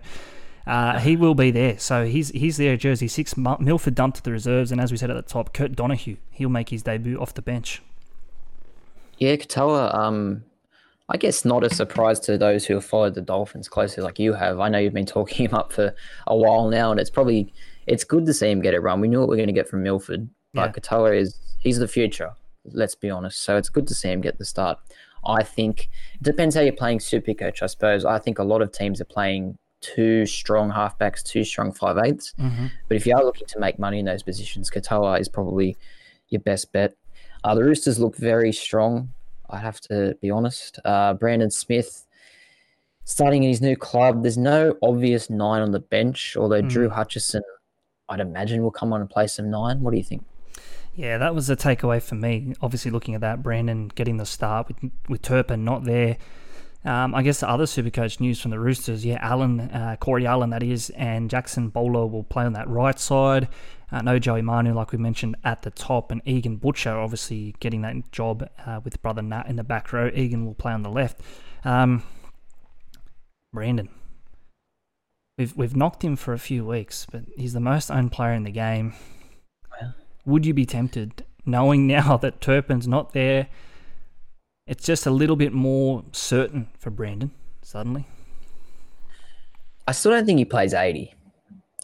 Uh, he will be there, so he's he's there. at Jersey six. Milford dumped to the reserves, and as we said at the top, Kurt Donoghoe he'll make his debut off the bench. Yeah, Katoa, um, I guess not a surprise to those who have followed the Dolphins closely like you have. I know you've been *laughs* talking him up for a while now, and it's probably it's good to see him get it run. We knew what we are going to get from Milford, but Yeah. Katoa is he's the future. Let's be honest. So it's good to see him get the start. I think it depends how you're playing super coach. I suppose I think a lot of teams are playing two strong halfbacks, two strong five eighths. Mm-hmm. But if you are looking to make money in those positions, Katoa is probably your best bet. Uh, the Roosters look very strong. I have to be honest. Uh, Brandon Smith starting in his new club. There's no obvious nine on the bench, although Mm. Drew Hutchison, I'd imagine, will come on and play some nine. What do you think? Yeah, that was a takeaway for me. Obviously, looking at that, Brandon getting the start with with Turpin not there. Um, I guess the other Supercoach news from the Roosters, yeah, Allen, uh, Corey Allen, that is, and Jackson Bowler will play on that right side. Uh, no Joey Manu, like we mentioned at the top, and Egan Butcher obviously getting that job uh, with brother Nat in the back row. Egan will play on the left. Um, Brandon, we've we've knocked him for a few weeks, but he's the most owned player in the game. Would you be tempted, knowing *laughs* now that Turpin's not there? It's just a little bit more certain for Brandon suddenly. I still don't think he plays 80.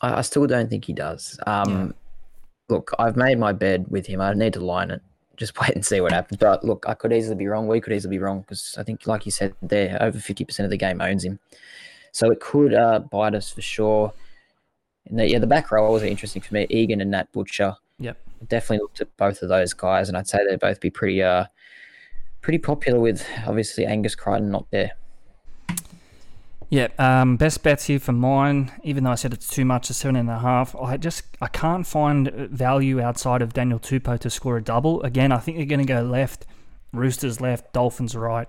I, I still don't think he does. Um, Look, I've made my bed with him. I need to line it. *laughs* Just wait and see what happens. But look, I could easily be wrong. We could easily be wrong because I think, like you said, there over 50% of the game owns him. So it could uh, bite us for sure. And the, yeah, the back row was interesting for me. Egan and Nat Butcher. Yep. Definitely looked at both of those guys, and I'd say they'd both be pretty, uh, pretty popular with obviously Angus Crichton not there. Yeah, um, best bets here for mine. Even though I said it's too much, a seven and a half. I just I can't find value outside of Daniel Tupou to score a double. Again, I think they're going to go left. Roosters left, Dolphins right.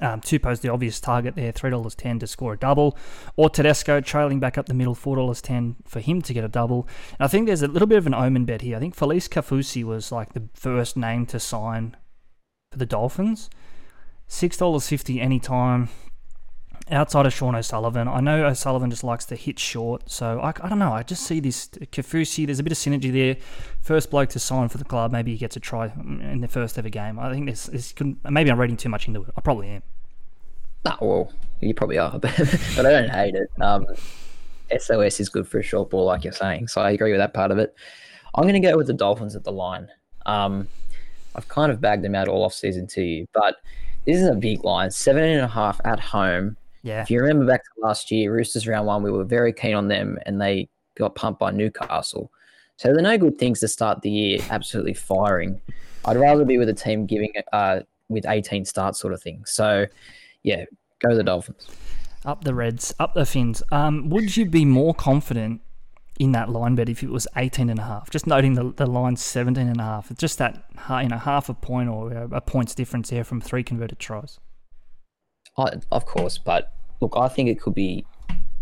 Um, Tupou's the obvious target there, three dollars ten to score a double, or Tedesco trailing back up the middle, four dollars ten for him to get a double. And I think there's a little bit of an omen bet here. I think Felise Kaufusi was like the first name to sign for the Dolphins. Six dollars fifty anytime outside of Sean O'Sullivan. I know O'Sullivan just likes to hit short, so I, I don't know. I just see this Kaufusi. There's a bit of synergy there. First bloke to sign for the club. Maybe he gets a try in the first ever game. I think this, this could, maybe I'm reading too much into it. I probably am. Nah, well, you probably are, *laughs* but, but I don't hate it. Um, SOS is good for a short ball, like you're saying. So I agree with that part of it. I'm going to go with the Dolphins at the line. Um, I've kind of bagged them out all off season to you, but this is a big line. Seven and a half at home yeah. If you remember back to last year, Roosters round one, we were very keen on them and they got pumped by Newcastle. So they're no good things to start the year absolutely firing. I'd rather be with a team giving uh with 18 starts sort of thing. So yeah, go the Dolphins. Up the Reds, up the Fins. Um, would you be more confident in that line bet if it was 18 and a half? Just noting the, the line 17 and a half. Just that, you know, half a point or a point's difference there from three converted tries. I, of course, but look, I think it could be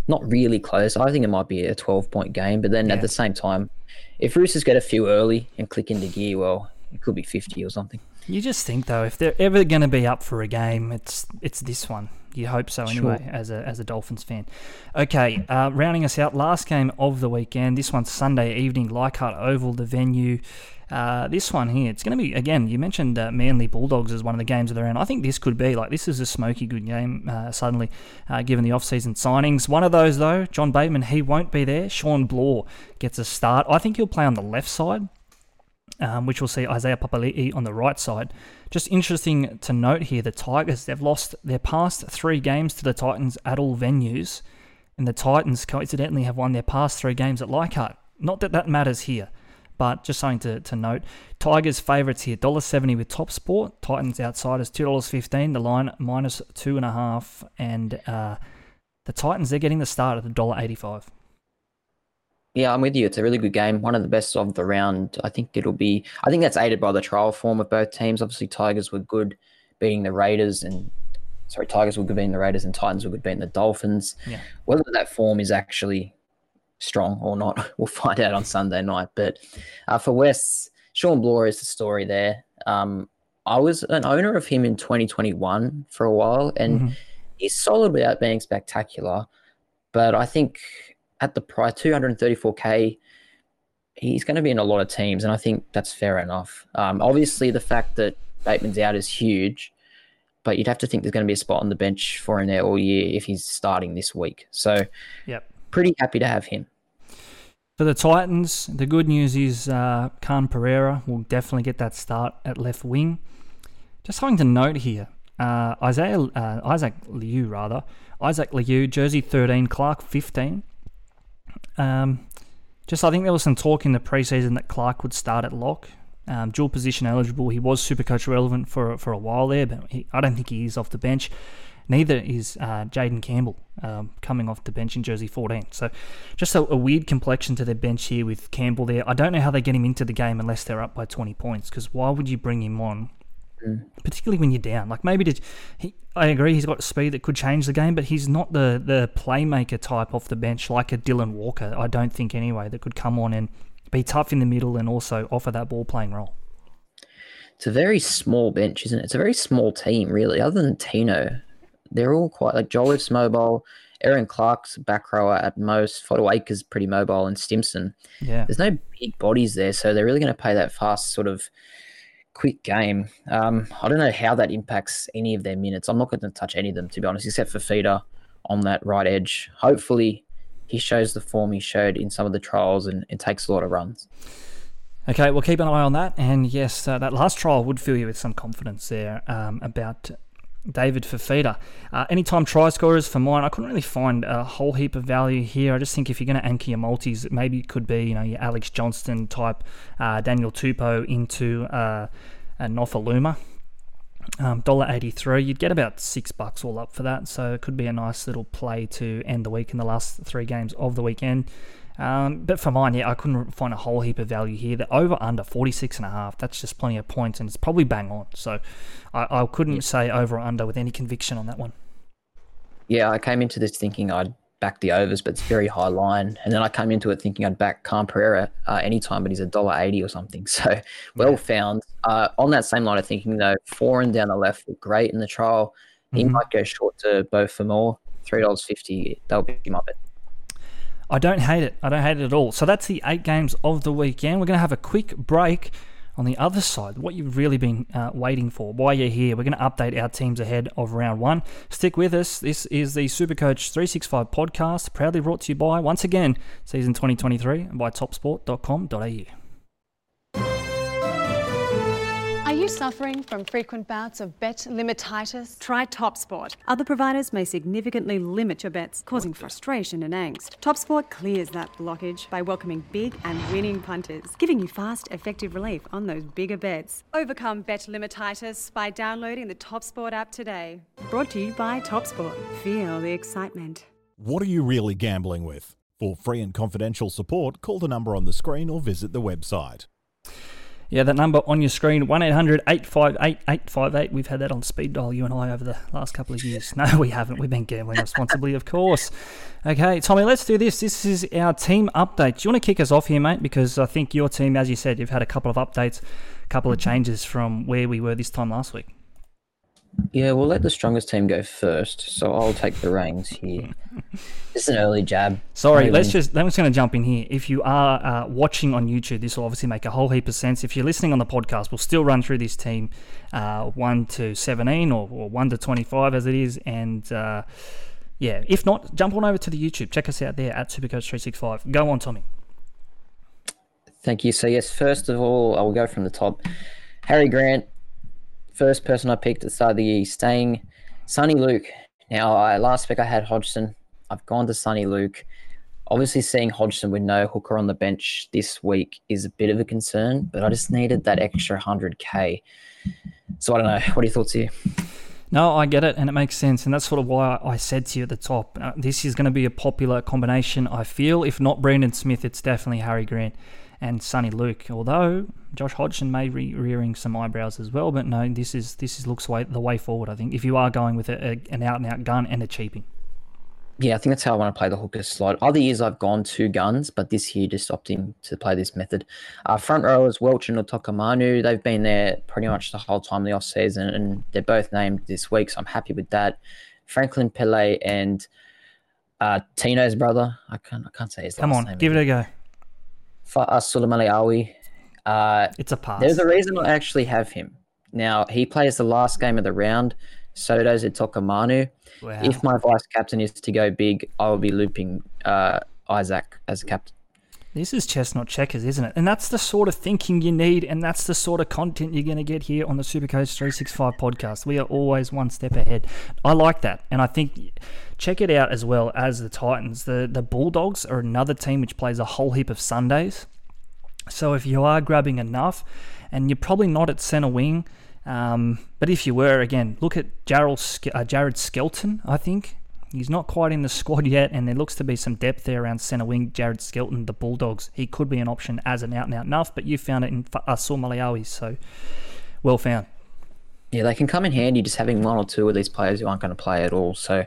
not really close. I think it might be a 12 point game, but then yeah. at the same time, if Roosters get a few early and click into gear, well, it could be 50 or something. You just think though, if they're ever going to be up for a game, it's it's this one. You hope so anyway, sure. as a as a Dolphins fan. Okay, uh, rounding us out, last game of the weekend. This one's Sunday evening, Leichhardt Oval, the venue. Uh, this one here, it's going to be again. You mentioned uh, Manly Bulldogs as one of the games of the round. I think this could be like this is a smoky good game. Uh, suddenly, uh, given the off-season signings, one of those though, John Bateman, he won't be there. Shawn Blore gets a start. I think he'll play on the left side, um, which will see Isaiah Papali'i on the right side. Just interesting to note here, the Tigers they've lost their past three games to the Titans at all venues, and the Titans coincidentally have won their past three games at Leichhardt. Not that that matters here. But just something to, to note Tigers favourites here $1.70 with Top Sport. Titans outsiders $2.15. The line minus 2.5. And uh, the Titans, they're getting the start at $1.85. Yeah, I'm with you. It's a really good game. One of the best of the round. I think it'll be. I think that's aided by the trial form of both teams. Obviously, Tigers were good beating the Raiders, and sorry, Tigers were good beating the Raiders, and Titans were good beating the Dolphins. Yeah. Whether that form is actually strong or not. *laughs* We'll find out on Sunday night. But uh, for Wes, Shawn Blore is the story there. Um, I was an owner of him in 2021 for a while, and mm-hmm. he's solid without being spectacular. But I think at the price, 234k, he's going to be in a lot of teams, and I think that's fair enough. Um, obviously, the fact that Bateman's out is huge, but you'd have to think there's going to be a spot on the bench for him there all year if he's starting this week. So, yep pretty happy to have him. For the Titans, the good news is uh, Khan Pereira will definitely get that start at left wing. Just something to note here uh, Isaiah, uh, Isaac Liu, rather. Isaac Liu, jersey 13, Clark 15. Um, just I think there was some talk in the preseason that Clark would start at lock. Um, dual position eligible. He was super coach relevant for for a while there, but he, I don't think he is off the bench. Neither is uh, Jayden Campbell um, coming off the bench in jersey 14. So just a, a, weird complexion to their bench here with Campbell there. I don't know how they get him into the game unless they're up by 20 points because why would you bring him on? Mm. Particularly when you're down, like maybe to, he, I agree he's got speed that could change the game, but he's not the the playmaker type off the bench like a Dylan Walker. I don't think anyway that could come on and be tough in the middle and also offer that ball playing role. It's a very small bench, isn't it? It's a very small team, really. Other than Tino, they're all quite like Jolliffe mobile. Erin Clark's back rower at most. Fotuaika's pretty mobile, and Stimson. Yeah, there's no big bodies there, so they're really going to play that fast sort of quick game. Um, I don't know how that impacts any of their minutes. I'm not going to touch any of them to be honest, except for Feeder on that right edge. Hopefully, he shows the form he showed in some of the trials and, and takes a lot of runs. Okay, we'll keep an eye on that. And yes, uh, that last trial would fill you with some confidence there um, about David Fifita. Uh, anytime try scorers for mine, I couldn't really find a whole heap of value here. I just think if you're going to anchor your multis, maybe it could be you know your Alex Johnston type, uh, Daniel Tupou into uh, a Nofoaluma. um, $1.83. You'd get about six bucks all up for that. So it could be a nice little play to end the week in the last three games of the weekend. Um, but for mine, yeah, I couldn't find a whole heap of value here. The over under 46 and a half, that's just plenty of points and it's probably bang on. So I, I couldn't yeah. say over or under with any conviction on that one. Yeah, I came into this thinking I'd back the overs, but it's very high line. And then I came into it thinking I'd back Khan Pereira uh, anytime, but he's a dollar eighty or something. *laughs* So well yeah. found. Uh, on that same line of thinking though, four and down the left look great in the trial. He mm-hmm. might go short to both for more. Three dollars fifty. That'll be my bet. I don't hate it. I don't hate it at all. So that's the eight games of the weekend. We're going to have a quick break on the other side, what you've really been uh, waiting for, why you're here. We're going to update our teams ahead of round one. Stick with us. This is the Supercoach 365 podcast, proudly brought to you by, once again, season 2023 by topsport.com.au. suffering from frequent bouts of bet limititis? Try TopSport. Other providers may significantly limit your bets, causing frustration and angst. TopSport clears that blockage by welcoming big and winning punters, giving you fast, effective relief on those bigger bets. Overcome bet limititis by downloading the TopSport app today. Brought to you by TopSport. Feel the excitement. What are you really gambling with? For free and confidential support, call the number on the screen or visit the website. Yeah, that number on your screen, 1800 858 858. We've had that on speed dial, you and I, over the last couple of years. *laughs* No, we haven't. We've been gambling responsibly, of course. Okay, Tommy, let's do this. This is our team update. Do you want to kick us off here, mate? Because I think your team, as you said, you've had a couple of updates, a couple of mm-hmm. changes from where we were this time last week. Yeah, we'll let the strongest team go first. So I'll take the reins here. *laughs* This is an early jab. Sorry, let's just. I'm just going to jump in here. If you are uh, watching on YouTube, this will obviously make a whole heap of sense. If you're listening on the podcast, we'll still run through this team, uh, one to seventeen or, or, one to twenty-five as it is, and uh, yeah, if not, jump on over to the YouTube. Check us out there at Supercoach three six five. Go on, Tommy. Thank you. So yes, first of all, I will go from the top. Harry Grant, first person I picked at the start of the year, staying Soni Luke. Now, I, last week I had Hodgson. I've gone to Soni Luke. Obviously, seeing Hodgson with no hooker on the bench this week is a bit of a concern, but I just needed that extra 100k. So I don't know. What are your thoughts here? No, I get it, and it makes sense, and that's sort of why I said to you at the top. Uh, this is going to be a popular combination. I feel, if not Brandon Smith, it's definitely Harry Grant and Soni Luke. Although Josh Hodgson may be rearing some eyebrows as well, but no, this is this is looks way, the way forward. I think if you are going with a, a, an out and out gun and a cheaping. Yeah, I think that's how I want to play the hooker slot. Other years I've gone two guns, but this year just opting to play this method. Uh, front rowers Welch and Utoikamanu, they've been there pretty much the whole time of the off season, and they're both named this week, so I'm happy with that. Franklin Pele and uh, Tino's brother. I can't I can't say his name Come on, name. give it a go for Sulemale Uh, it's a pass. There's a reason I actually have him. Now, he plays the last game of the round. So does Utoikamanu. Wow. If my vice captain is to go big, I will be looping uh, Isaac as captain. This is chestnut checkers, isn't it? And that's the sort of thinking you need, and that's the sort of content you're going to get here on the Supercoach 365 podcast. We are always one step ahead. I like that, and I think check it out as well as the Titans. The the Bulldogs are another team which plays a whole heap of Sundays. So if you are grabbing enough, and you're probably not at centre wing, um, but if you were, again, look at Jared, uh, Jared Skelton, I think. He's not quite in the squad yet, and there looks to be some depth there around centre wing. Jared Skelton, the Bulldogs, he could be an option as an out and out nuff, but you found it in Asul Maliawi, so well found. Yeah, they can come in handy just having one or two of these players who aren't going to play at all. So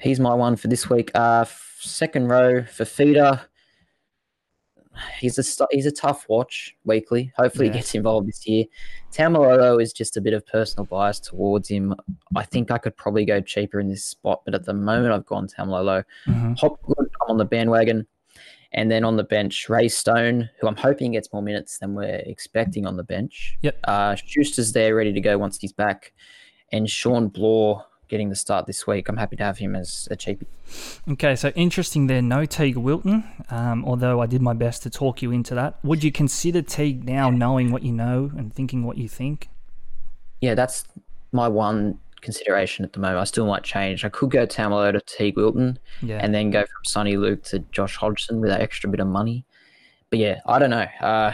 he's my one for this week. Uh, second row for feeder he's a he's a tough watch weekly. Hopefully, yeah. he gets involved this year. Taumalolo is just a bit of personal bias towards him. I think I could probably go cheaper in this spot, but at the moment, I've gone Taumalolo. Mm-hmm. Hopgood, I'm on the bandwagon. And then on the bench, Ray Stone, who I'm hoping gets more minutes than we're expecting on the bench. Yep. Uh, Schuster's there, ready to go once he's back. And Shawn Blore getting the start this week. I'm happy to have him as a cheapie. Okay, so interesting there. No Teig Wilton, um, although I did my best to talk you into that. Would you consider Teig now, knowing what you know and thinking what you think? Yeah, that's my one consideration at the moment. I still might change. I could go Taumalolo to Teig Wilton yeah. and then go from Soni Luke to Josh Hodgson with that extra bit of money. But yeah, I don't know. Uh,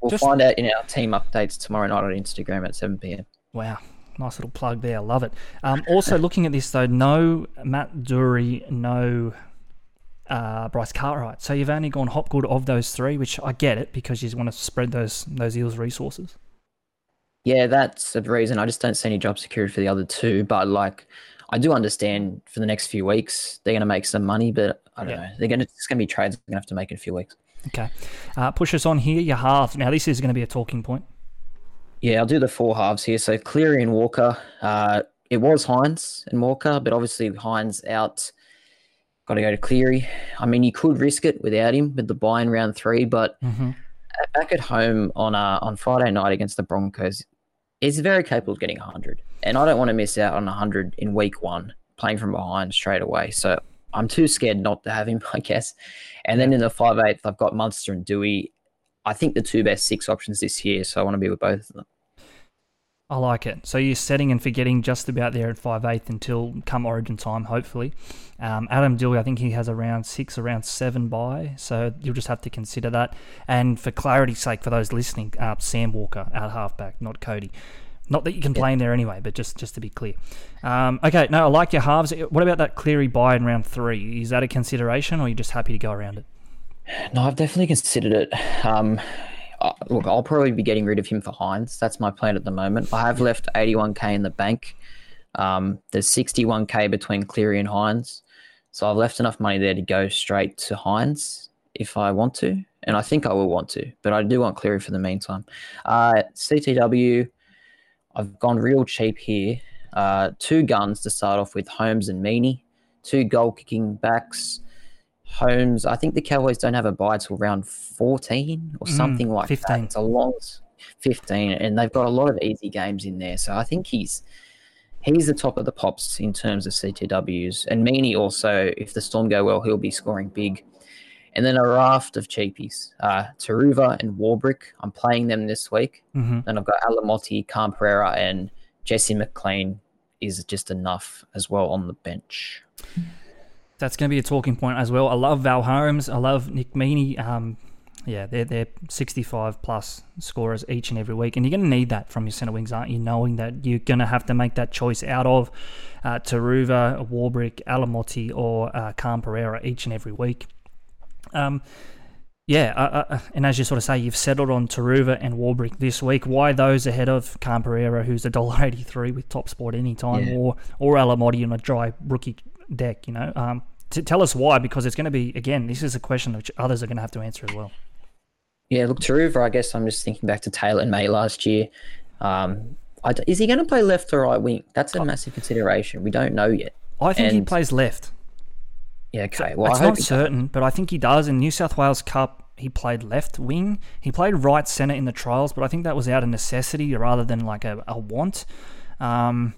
we'll Just, find out in our team updates tomorrow night on Instagram at 7 p.m. Wow Nice little plug there. I love it. Um, also, looking at this though, no Matt Doorey, no uh, Bryce Cartwright. So you've only gone Hopgood of those three, which I get it because you want to spread those those Eels resources. Yeah, that's the reason. I just don't see any job security for the other two. But like, I do understand for the next few weeks they're going to make some money, but I don't Yeah. know. They're going to it's going to be trades. They're going to have to make in a few weeks. Okay. Uh, push us on here. Your halves. Now this is going to be a talking point. Yeah, I'll do the four halves here. So Cleary and Walker. Uh, it was Hynes and Walker, but obviously Hynes out. Got to go to Cleary. I mean, you could risk it without him with the buy in round three, but Mm-hmm. back at home on uh, on Friday night against the Broncos, he's very capable of getting 100. And I don't want to miss out on 100 in week one, playing from behind straight away. So I'm too scared not to have him, *laughs* I guess. And then in the 5 8th, I've got Munster and Doueihi. I think the two best six options this year. So I want to be with both of them. I like it. So you're setting and forgetting just about there at five eighth until come Origin time, hopefully. Um, Adam Doueihi, I think he has around six, around seven by, so you'll just have to consider that. And for clarity's sake, for those listening, uh, Sam Walker out halfback, not Cody. Not that you can play in there anyway, but just just to be clear. Um, okay, no, I like your halves. What about that Cleary buy in round three? Is that a consideration, or are you just happy to go around it? No, I've definitely considered it. Um, uh, look, I'll probably be getting rid of him for Hynes. That's my plan at the moment. I have left 81k in the bank. Um, there's 61k between Cleary and Hynes. So I've left enough money there to go straight to Hynes if I want to. And I think I will want to, but I do want Cleary for the meantime. Uh, CTW, I've gone real cheap here. Uh, two guns to start off with Holmes and Meaney, two goal kicking backs. Holmes, I think the Cowboys don't have a bye till round 14 or Mm, something like 15. that. It's a long 15, and they've got a lot of easy games in there. So I think he's he's the top of the pops in terms of CTWs. And Meaney also, if the Storm go well, he'll be scoring big. And then a raft of cheapies. Uh, Turuva and Warbrick, I'm playing them this week. Mm-hmm. Then I've got Alamoti, Khan Pereira, and Jesse McLean is just enough as well on the bench. That's going to be a talking point as well. I love Val Holmes. I love Nick Meaney. Um, yeah, they're, they're 65 plus scorers each and every week. And you're going to need that from your centre wings, aren't you? Knowing that you're going to have to make that choice out of uh, Turuva, Warbrick, Alamoti, or uh, Khan Pereira each and every week. Um, yeah, uh, uh, and as you sort of say, you've settled on Turuva and Warbrick this week. Why those ahead of Khan Pereira, who's a dollar eighty-three with top sport anytime, Yeah. or or Alamoti on a dry rookie deck? You know, um, to tell us why, because it's going to be again. This is a question which others are going to have to answer as well. Yeah, look, Turuva, I guess I'm just thinking back to Taylan May last year. Um, I d is he going to play left or right wing? That's a massive consideration. We don't know yet. I think he plays left. Yeah, okay. Well, it's I hope not certain, but I think he does. In New South Wales Cup, he played left wing. He played right centre in the trials, but I think that was out of necessity rather than like a, a want. Um,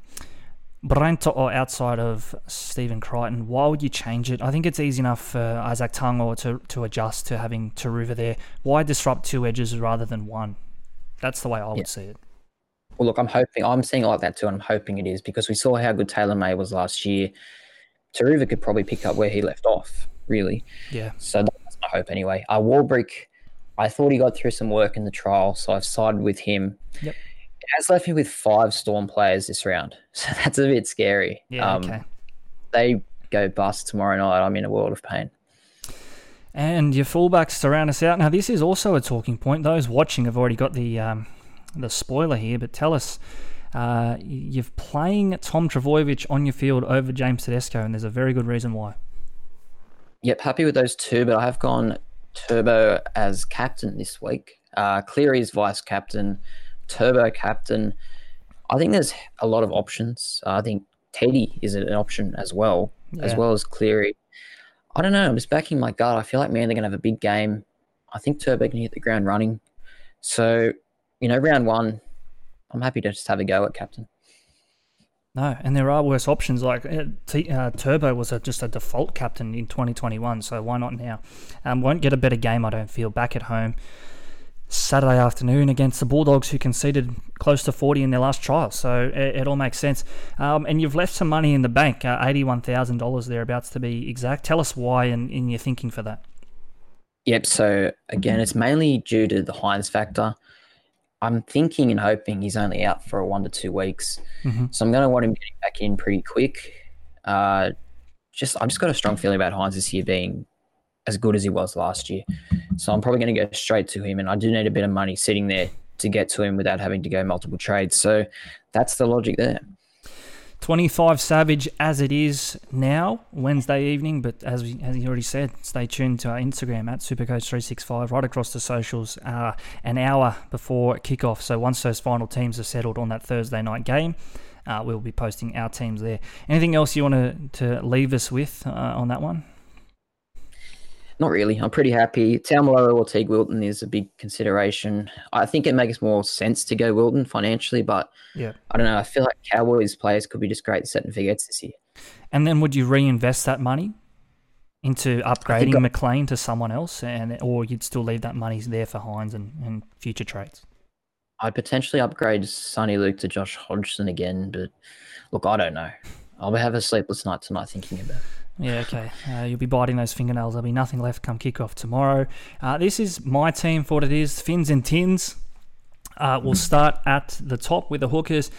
Brent or outside of Stephen Crichton, why would you change it? I think it's easy enough for Izack Tago to, to adjust to having Turuva there. Why disrupt two edges rather than one? That's the way I would Yeah. see it. Well, look, I'm hoping I'm seeing it like that too, and I'm hoping it is because we saw how good Taylan May was last year. Turuva could probably pick up where he left off, really. Yeah. So that's my hope anyway. Uh, Warbrick, I thought he got through some work in the trial, so I've sided with him. Yep. Has left me with five Storm players this round, *laughs* so that's a bit scary. Yeah, Um, okay. They go bust tomorrow night. I'm in a world of pain. And your fullbacks to round us out. Now, this is also a talking point. Those watching have already got the um, the spoiler here, but tell us, uh, you're playing Tom Trbojevic on your field over James Tedesco, and there's a very good reason why. Yep, happy with those two, but I have gone Turbo as captain this week. Uh, Cleary is vice captain, Turbo captain. I think there's a lot of options. Uh, I think Teddy is an option as well, as well as Cleary. I don't know. I'm just backing my gut. I feel like man, they're gonna have a big game. I think Turbo can hit the ground running. So, you know, round one, I'm happy to just have a go at captain. No, and there are worse options. Like uh, T, uh, Turbo was a, just a default captain in 2021, so why not now? Um, won't get a better game, I don't feel. Back at home, Saturday afternoon against the Bulldogs, who conceded close to 40 in their last trial, so it, it all makes sense. Um, and you've left some money in the bank, uh, $81,000 thereabouts to be exact. Tell us why and in your thinking for that. Yep. So again, it's mainly due to the Hynes factor. I'm thinking and hoping he's only out for one to two weeks. Mhm. So I'm going to want him getting back in pretty quick. Uh, just I've just got a strong feeling about Hynes this year being as good as he was last year. So I'm probably going to go straight to him, and I do need a bit of money sitting there to get to him without having to go multiple trades. So that's the logic there. 25 Savage as it is now, Wednesday evening. But as we, as you already said, stay tuned to our Instagram at Supercoach365 right across the socials uh, an hour before kickoff. So once those final teams are settled on that Thursday night game, uh, we'll be posting our teams there. Anything else you want to, to leave us with uh, on that one? Not really. I'm pretty happy. Taumalo or Teig Wilton is a big consideration. I think it makes more sense to go Wilton financially, but Yeah. I don't know. I feel like Cowboys players could be just great setting figures this year. And then would you reinvest that money into upgrading I- McLean to someone else, and or you'd still leave that money there for Hynes and, and future trades? I'd potentially upgrade Soni Luke to Josh Hodgson again, but look, I don't know. I'll have a sleepless night tonight thinking about it. Yeah, okay. Uh, you'll be biting those fingernails. There'll be nothing left come kickoff tomorrow. Uh, this is my team for what it is. Fins and Tins. Uh, we'll start at the top with the hookers.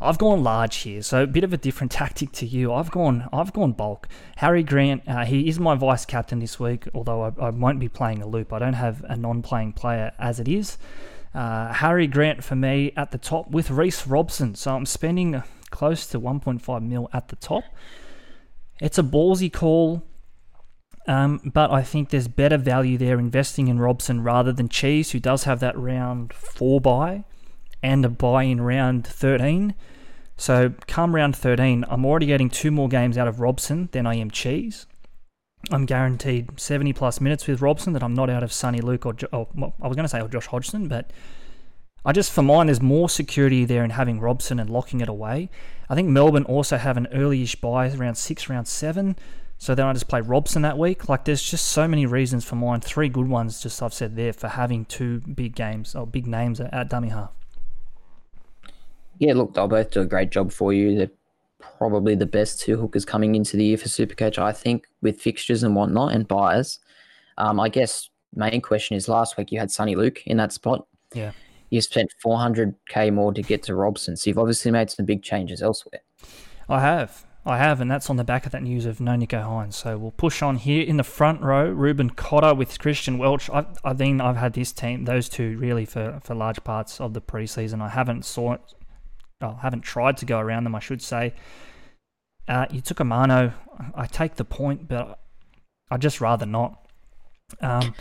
I've gone large here, so a bit of a different tactic to you. I've gone, I've gone bulk. Harry Grant, uh, he is my vice captain this week, although I, I won't be playing a loop. I don't have a non-playing player as it is. Uh, Harry Grant for me at the top with Reece Robson, so I'm spending close to 1.5 mil at the top. It's a ballsy call, um, but I think there's better value there investing in Robson rather than Cheese, who does have that round four buy and a buy in round 13. So come round 13, I'm already getting two more games out of Robson than I am Cheese. I'm guaranteed 70 plus minutes with Robson that I'm not out of Soni Luke or, jo- oh, I was going to say or Josh Hodgson, but I just, for mine, there's more security there in having Robson and locking it away. I think Melbourne also have an early-ish buy around six, round seven. So then I just play Robson that week. Like there's just so many reasons for mine. Three good ones, just I've said there, for having two big games or big names at, at dummy half. Yeah, look, they'll both do a great job for you. They're probably the best two hookers coming into the year for Supercoach, I think, with fixtures and whatnot and buyers. Um, I guess main question is last week you had Soni Luke in that spot. Yeah. You spent 400k more to get to Robson, so you've obviously made some big changes elsewhere. I have. I have, and that's on the back of that news of no Nicho Hynes. So we'll push on here in the front row. Reuben Cotter with Christian Welch. I, I think I've had this team, those two, really for, for large parts of the preseason. I haven't saw, I haven't tried to go around them. I should say. Uh, Utoikamanu. I take the point, but I'd just rather not. Um,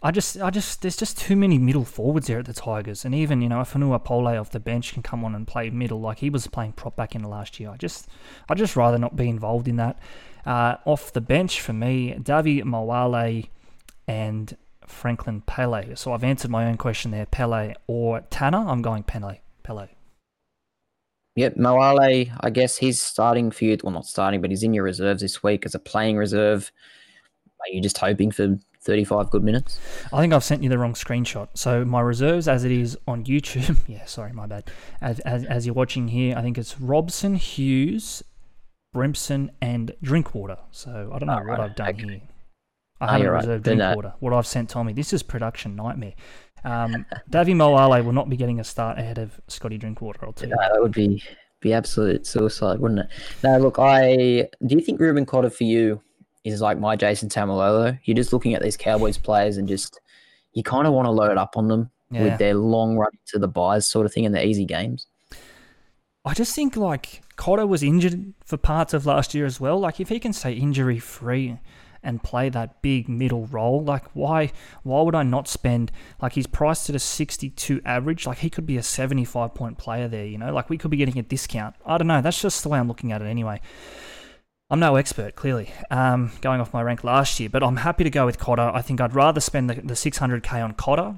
I just, I just, there's just too many middle forwards there at the Tigers, and even you know, if Fonua Pole off the bench can come on and play middle like he was playing prop back in the last year, I just, I just rather not be involved in that. Uh, off the bench for me, Davvy Moale and Franklin Pele. So I've answered my own question there, Pele or Tanner. I'm going Pele. Pele. Yep, Moale, I guess he's starting for you. Well, not starting, but he's in your reserves this week as a playing reserve. Are you just hoping for 35 good minutes? I think I've sent you the wrong screenshot. So my reserves, as it is on YouTube, *laughs* yeah, sorry, my bad. As, as, as you're watching here, I think it's Robson, Hughes, Brimson, and Drinkwater. So I don't know Oh, what right, I've done okay. here. I Oh, haven't right. reserved Drinkwater. What I've sent Tommy, this is production nightmare. Um, *laughs* Davvy Moale will not be getting a start ahead of Scotty Drinkwater. I'll tell you. No, that would be be absolute suicide, wouldn't it? Now, look, I do you think Reuben Cotter for you is like my Jason Taumalolo? You're just looking at these Cowboys players and just you kind of want to load up on them Yeah. with their long run to the buys sort of thing and the easy games. I just think like Cotter was injured for parts of last year as well. Like if he can stay injury free and play that big middle role, like why why would I not spend like he's priced at a 62 average, like he could be a 75 point player there, you know? Like we could be getting a discount. I don't know, that's just the way I'm looking at it anyway. I'm no expert, clearly, um, going off my rank last year, but I'm happy to go with Cotter. I think I'd rather spend the, the 600k on Cotter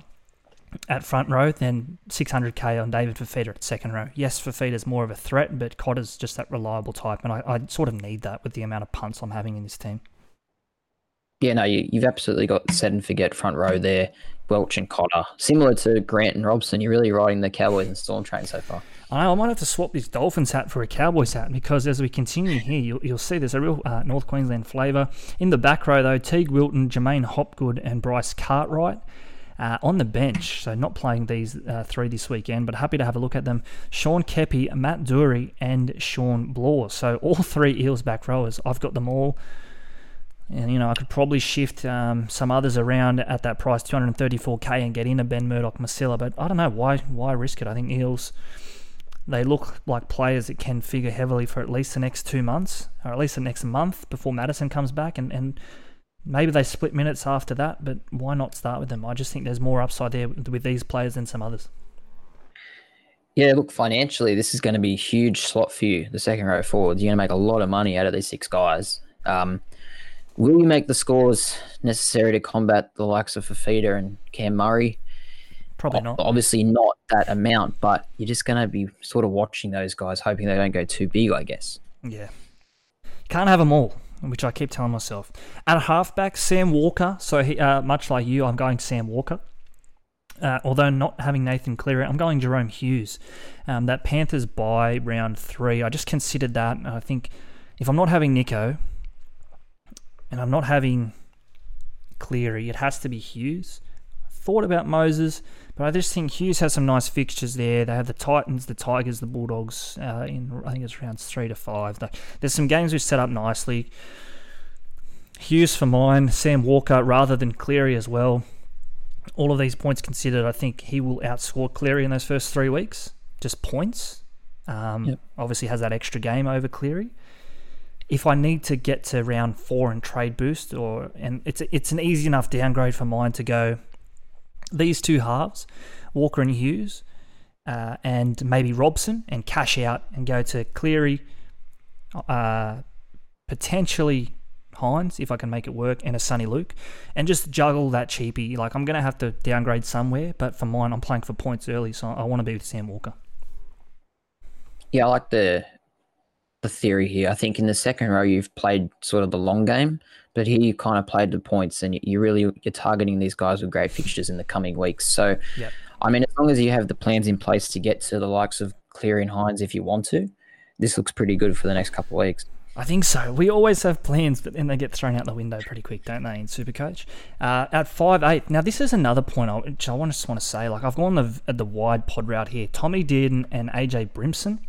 at front row than 600k on David Fifita at second row. Yes, Fifita's more of a threat, but Cotter's just that reliable type, and I, I sort of need that with the amount of punts I'm having in this team. Yeah, no, you, you've absolutely got set and forget front row there. Welch and Cotter, similar to Grant and Robson. You're really riding the Cowboys and Storm train so far. I might have to swap this Dolphins hat for a Cowboys hat because as we continue here, you'll, you'll see there's a real uh, North Queensland flavour. In the back row, though, Teig Wilton, J'maine Hopgood, and Bryce Cartwright. Uh, on the bench, so not playing these uh, three this weekend, but happy to have a look at them. Sean Keppie, Matt Doorey, and Shawn Blore. So all three Eels back rowers. I've got them all. And, you know, I could probably shift um, some others around at that price, 234k, and get in a Ben Murdoch-Masila. But I don't know why. Why risk it? I think Eels, they look like players that can figure heavily for at least the next two months, or at least the next month before Madison comes back, and and Maybe they split minutes after that, but why not start with them? I just think there's more upside there with these players than some others. Yeah, look, financially, this is going to be a huge slot for you, the second row forwards. You're going to make a lot of money out of these six guys. Um, will you make the scores necessary to combat the likes of Fifita and Cam Murray? Probably not. Obviously, not that amount, but you're just going to be sort of watching those guys, hoping they don't go too big, I guess. Yeah. Can't have them all which I keep telling myself. At halfback, Sam Walker. So he, uh, much like you, I'm going Sam Walker. Uh, although not having Nathan Cleary, I'm going Jahrome Hughes. Um, that Panthers by round three, I just considered that. I think if I'm not having Nicho and I'm not having Cleary, it has to be Hughes. Thought about Moses, but I just think Hughes has some nice fixtures there. They have the Titans, the Tigers, the Bulldogs uh, in I think it's rounds three to five. There's some games we've set up nicely. Hughes for mine, Sam Walker rather than Cleary as well. All of these points considered, I think he will outscore Cleary in those first three weeks. Just points. Um, yep. Obviously has that extra game over Cleary. If I need to get to round four and trade boost, or and it's it's an easy enough downgrade for mine to go these two halves, Walker and Hughes, uh, and maybe Robson, and cash out and go to Cleary, uh, potentially Hynes if I can make it work, and a Soni Luke, and just juggle that cheapie. Like I'm gonna have to downgrade somewhere, but for mine, I'm playing for points early, so I want to be with Sam Walker. Yeah, I like the the theory here. I think in the second row you've played sort of the long game, but here you kind of played the points, and you really you're targeting these guys with great fixtures in the coming weeks. So, yep. I mean, as long as you have the plans in place to get to the likes of Cleary and Hynes if you want to, this looks pretty good for the next couple of weeks. I think so. We always have plans, but then they get thrown out the window pretty quick, don't they? In Supercoach, uh, at five eight. Now this is another point I, which I just want to say. Like I've gone the the wide pod route here. Tommy Dearden and AJ Brimson.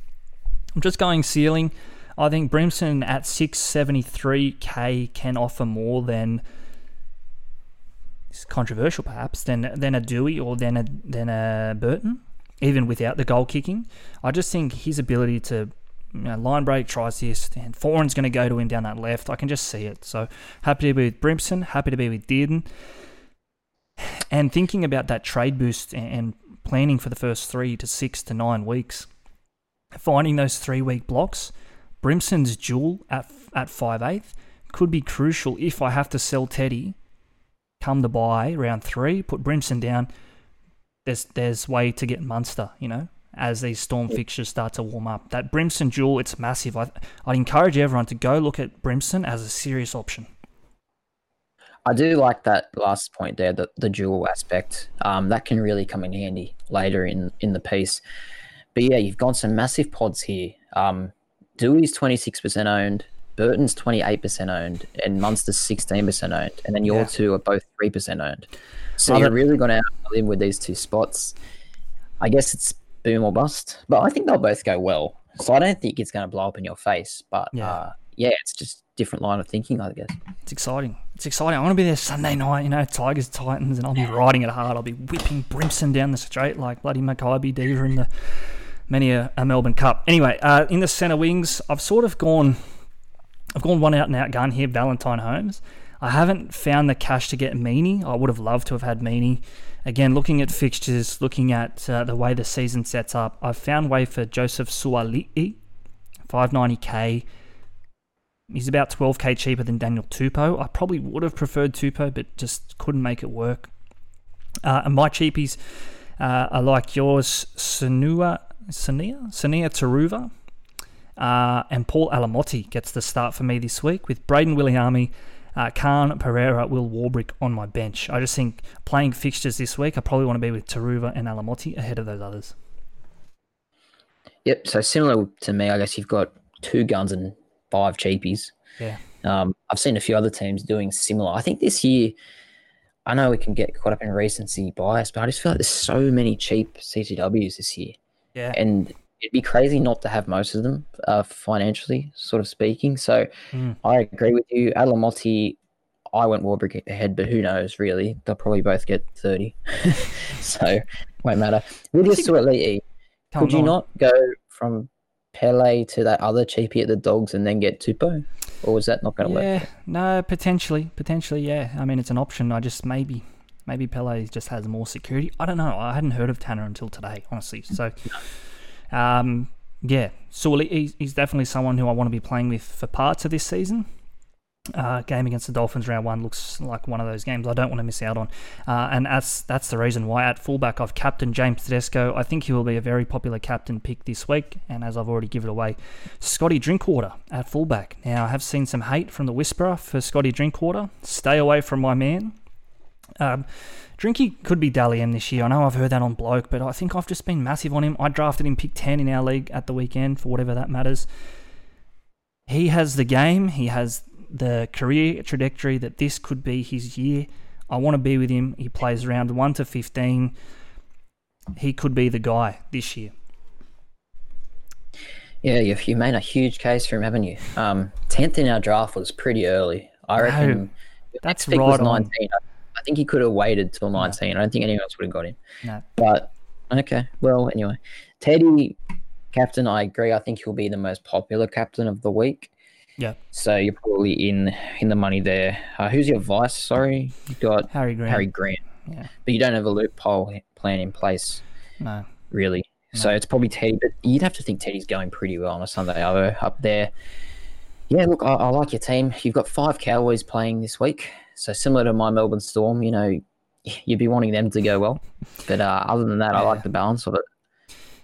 I'm just going ceiling. I think Brimson at 673k can offer more than it's controversial perhaps than than a Doueihi or than a than a Burton, even without the goal kicking. I just think his ability to you know, line break, try assist, and Foran's going to go to him down that left. I can just see it. So happy to be with Brimson, happy to be with Dearden. And thinking about that trade boost and planning for the first three to six to nine weeks, finding those three week blocks, Brimson's jewel at at five eighth could be crucial if I have to sell Teddy. Come to buy round three, put Brimson down. There's there's way to get Munster, you know, as these storm fixtures start to warm up. That Brimson jewel, it's massive. I, I'd encourage everyone to go look at Brimson as a serious option. I do like that last point there, the, the dual aspect. Um, that can really come in handy later in, in the piece. But yeah, you've got some massive pods here. Um, Doueihi's 26% owned, Burton's 28% owned, and Munster's 16% owned. And then your yeah. two are both 3% owned. So Love you're really going to live with these two spots. I guess it's boom or bust, but I think they'll both go well. So I don't think it's going to blow up in your face. But yeah, uh, yeah it's just different line of thinking, I guess. It's exciting. It's exciting. I want to be there Sunday night, you know, Tigers, Titans, and I'll be riding it hard. I'll be whipping Brimson down the straight like bloody Makybe Diva in the many a, a Melbourne Cup. Anyway, uh, in the centre wings, I've sort of gone, I've gone one out and out gun here, Valentine Holmes. I haven't found the cash to get Meaney. I would have loved to have had Meaney. Again, looking at fixtures, looking at uh, the way the season sets up, I've found way for Joseph Suaalii, 590k. He's about 12k cheaper than Daniel Tupou. I probably would have preferred Tupou, but just couldn't make it work. Uh, and my cheapies uh, are like yours, Sanua Sunia, Sunia Turuva, Uh, and Paul Alamoti gets the start for me this week with Braden Wiliame, uh, Khan Pereira, Will Warbrick on my bench. I just think playing fixtures this week, I probably want to be with Turuva and Alamoti ahead of those others. Yep. So similar to me, I guess you've got two guns and five cheapies. Yeah. Um, I've seen a few other teams doing similar. I think this year I know we can get caught up in recency bias, but I just feel like there's so many cheap CCWs this year, Yeah. and it'd be crazy not to have most of them uh, financially, sort of speaking. So Mm. I agree with you. Adelamotti, I went Warbrick ahead, but who knows, really? They'll probably both get 30. *laughs* so won't matter. With your Come could you on. not go from Pele to that other cheapie at the Dogs and then get Tupou? Or was that not going to work? Yeah, no, potentially, potentially, yeah. I mean, it's an option. I just maybe, maybe Pele just has more security. I don't know. I hadn't heard of Tanner until today, honestly. So, um, yeah, Sully, he's, definitely someone who I want to be playing with for parts of this season. Uh, game against the Dolphins round one looks like one of those games I don't want to miss out on, uh, and that's that's the reason why at fullback I've captain James Tedesco. I think he will be a very popular captain pick this week, and as I've already given away, Scotty Drinkwater at fullback. Now I have seen some hate from the whisperer for Scotty Drinkwater. Stay away from my man. Um, Drinky could be Dally M this year. I know I've heard that on bloke, but I think I've just been massive on him. I drafted him pick 10 in our league at the weekend for whatever that matters. He has the game, he has the career trajectory that this could be his year. I want to be with him. He plays round 1 to 15. He could be the guy this year. Yeah, you've you made a huge case for him, haven't you? Um, tenth in our draft was pretty early. I reckon. that's pick was right on. I, think he could have waited till nineteen. I don't think anyone else would have got him. No. But okay, well, anyway, Teddy, captain. I agree. I think he'll be the most popular captain of the week. Yeah. So you're probably in in the money there. Uh, who's your vice? Sorry, you've got Harry Grant. Harry Grant, Yeah. but you don't have a loophole plan in place No. really. So it's probably Teddy, but you'd have to think Teddy's going pretty well on a Sunday Arvo up there. Yeah, look, I, I like your team. You've got five Cowboys playing this week, so similar to my Melbourne Storm, you know, you'd be wanting them to go well. But uh, other than that, I like the balance of it.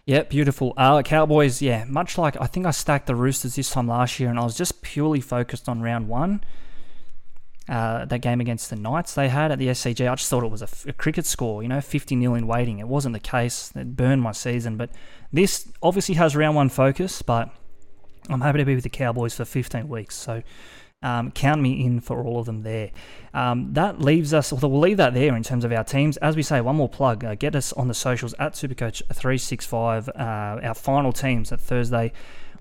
Yeah, beautiful. Uh, Cowboys, yeah, much like I think I stacked the Roosters this time last year, and I was just purely focused on round one. Uh, that game against the Knights they had at the SCG, I just thought it was a, f- a cricket score, you know, 50 nil in waiting. It wasn't the case. It burned my season, but this obviously has round one focus, but I'm happy to be with the Cowboys for 15 weeks. So um, count me in for all of them there. Um, that leaves us, although we'll leave that there in terms of our teams. As we say, one more plug. Uh, get us on the socials at Supercoach365, uh, our final teams at Thursday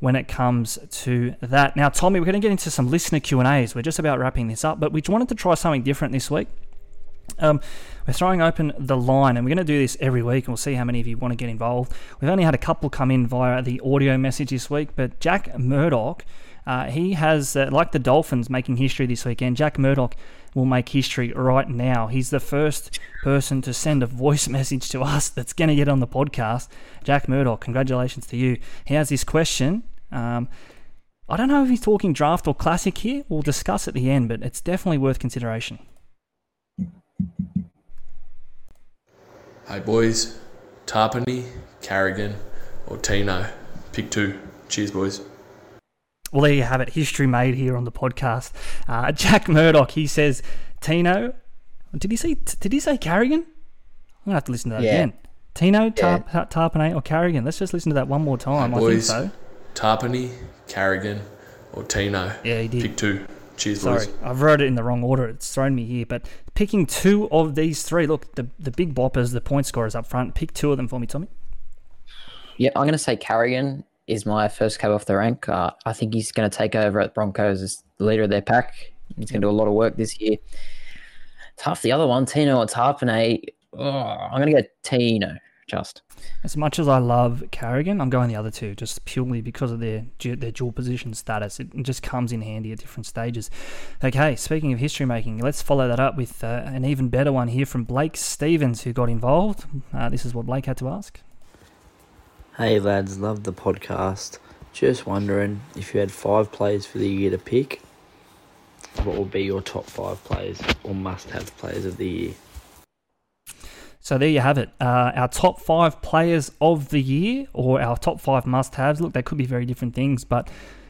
when it comes to that. Now, Tommy, we're going to get into some listener Q&As. We're just about wrapping this up, but we wanted to try something different this week. Um, we're throwing open the line, and we're going to do this every week, and we'll see how many of you want to get involved. We've only had a couple come in via the audio message this week, but Jack Murdoch, uh, he has, uh, like the Dolphins making history this weekend, Jack Murdoch will make history right now. He's the first person to send a voice *laughs* message to us that's going to get on the podcast. Jack Murdoch, congratulations to you. He has this question. Um, I don't know if he's talking draft or classic here. We'll discuss at the end, but it's definitely worth consideration. Hey boys, Tapine, Carrigan, or Tino. Pick two. Cheers, boys. Well, there you have it. History made here on the podcast. Uh, *laughs* Jack Murdoch, he says, Tino. Did he say? Did he say Carrigan? I'm gonna have to listen to that Yeah. again. Tino, Tar- Tapine, or Carrigan? Let's just listen to that one more time. I think boys, so. Tapine, Carrigan, or Tino. Yeah, he did. Pick two. Cheers, Sorry, boys. I've wrote it in the wrong order. It's thrown me here. But picking two of these three. Look, the the big boppers, the point scorers up front. Pick two of them for me, Tommy. Yeah, I'm going to say Carrigan is my first cab off the rank. Uh, I think he's going to take over at Broncos as the leader of their pack. He's going to do a lot of work this year. Tough. The other one, Tino or Tapine. Oh, I'm going to go Tino. Just As much as I love Carrigan, I'm going the other two just purely because of their their dual position status. It just comes in handy at different stages. Okay, speaking of history making, let's follow that up with uh, an even better one here from Blake Stevens, who got involved. Uh, this is what Blake had to ask. Hey lads, love the podcast. Just wondering if you had five players for the year to pick, what would be your top five players or must have players of the year? So there you have it. Uh, our top five players of the year, or our top five must-haves. Look, they could be very different things, but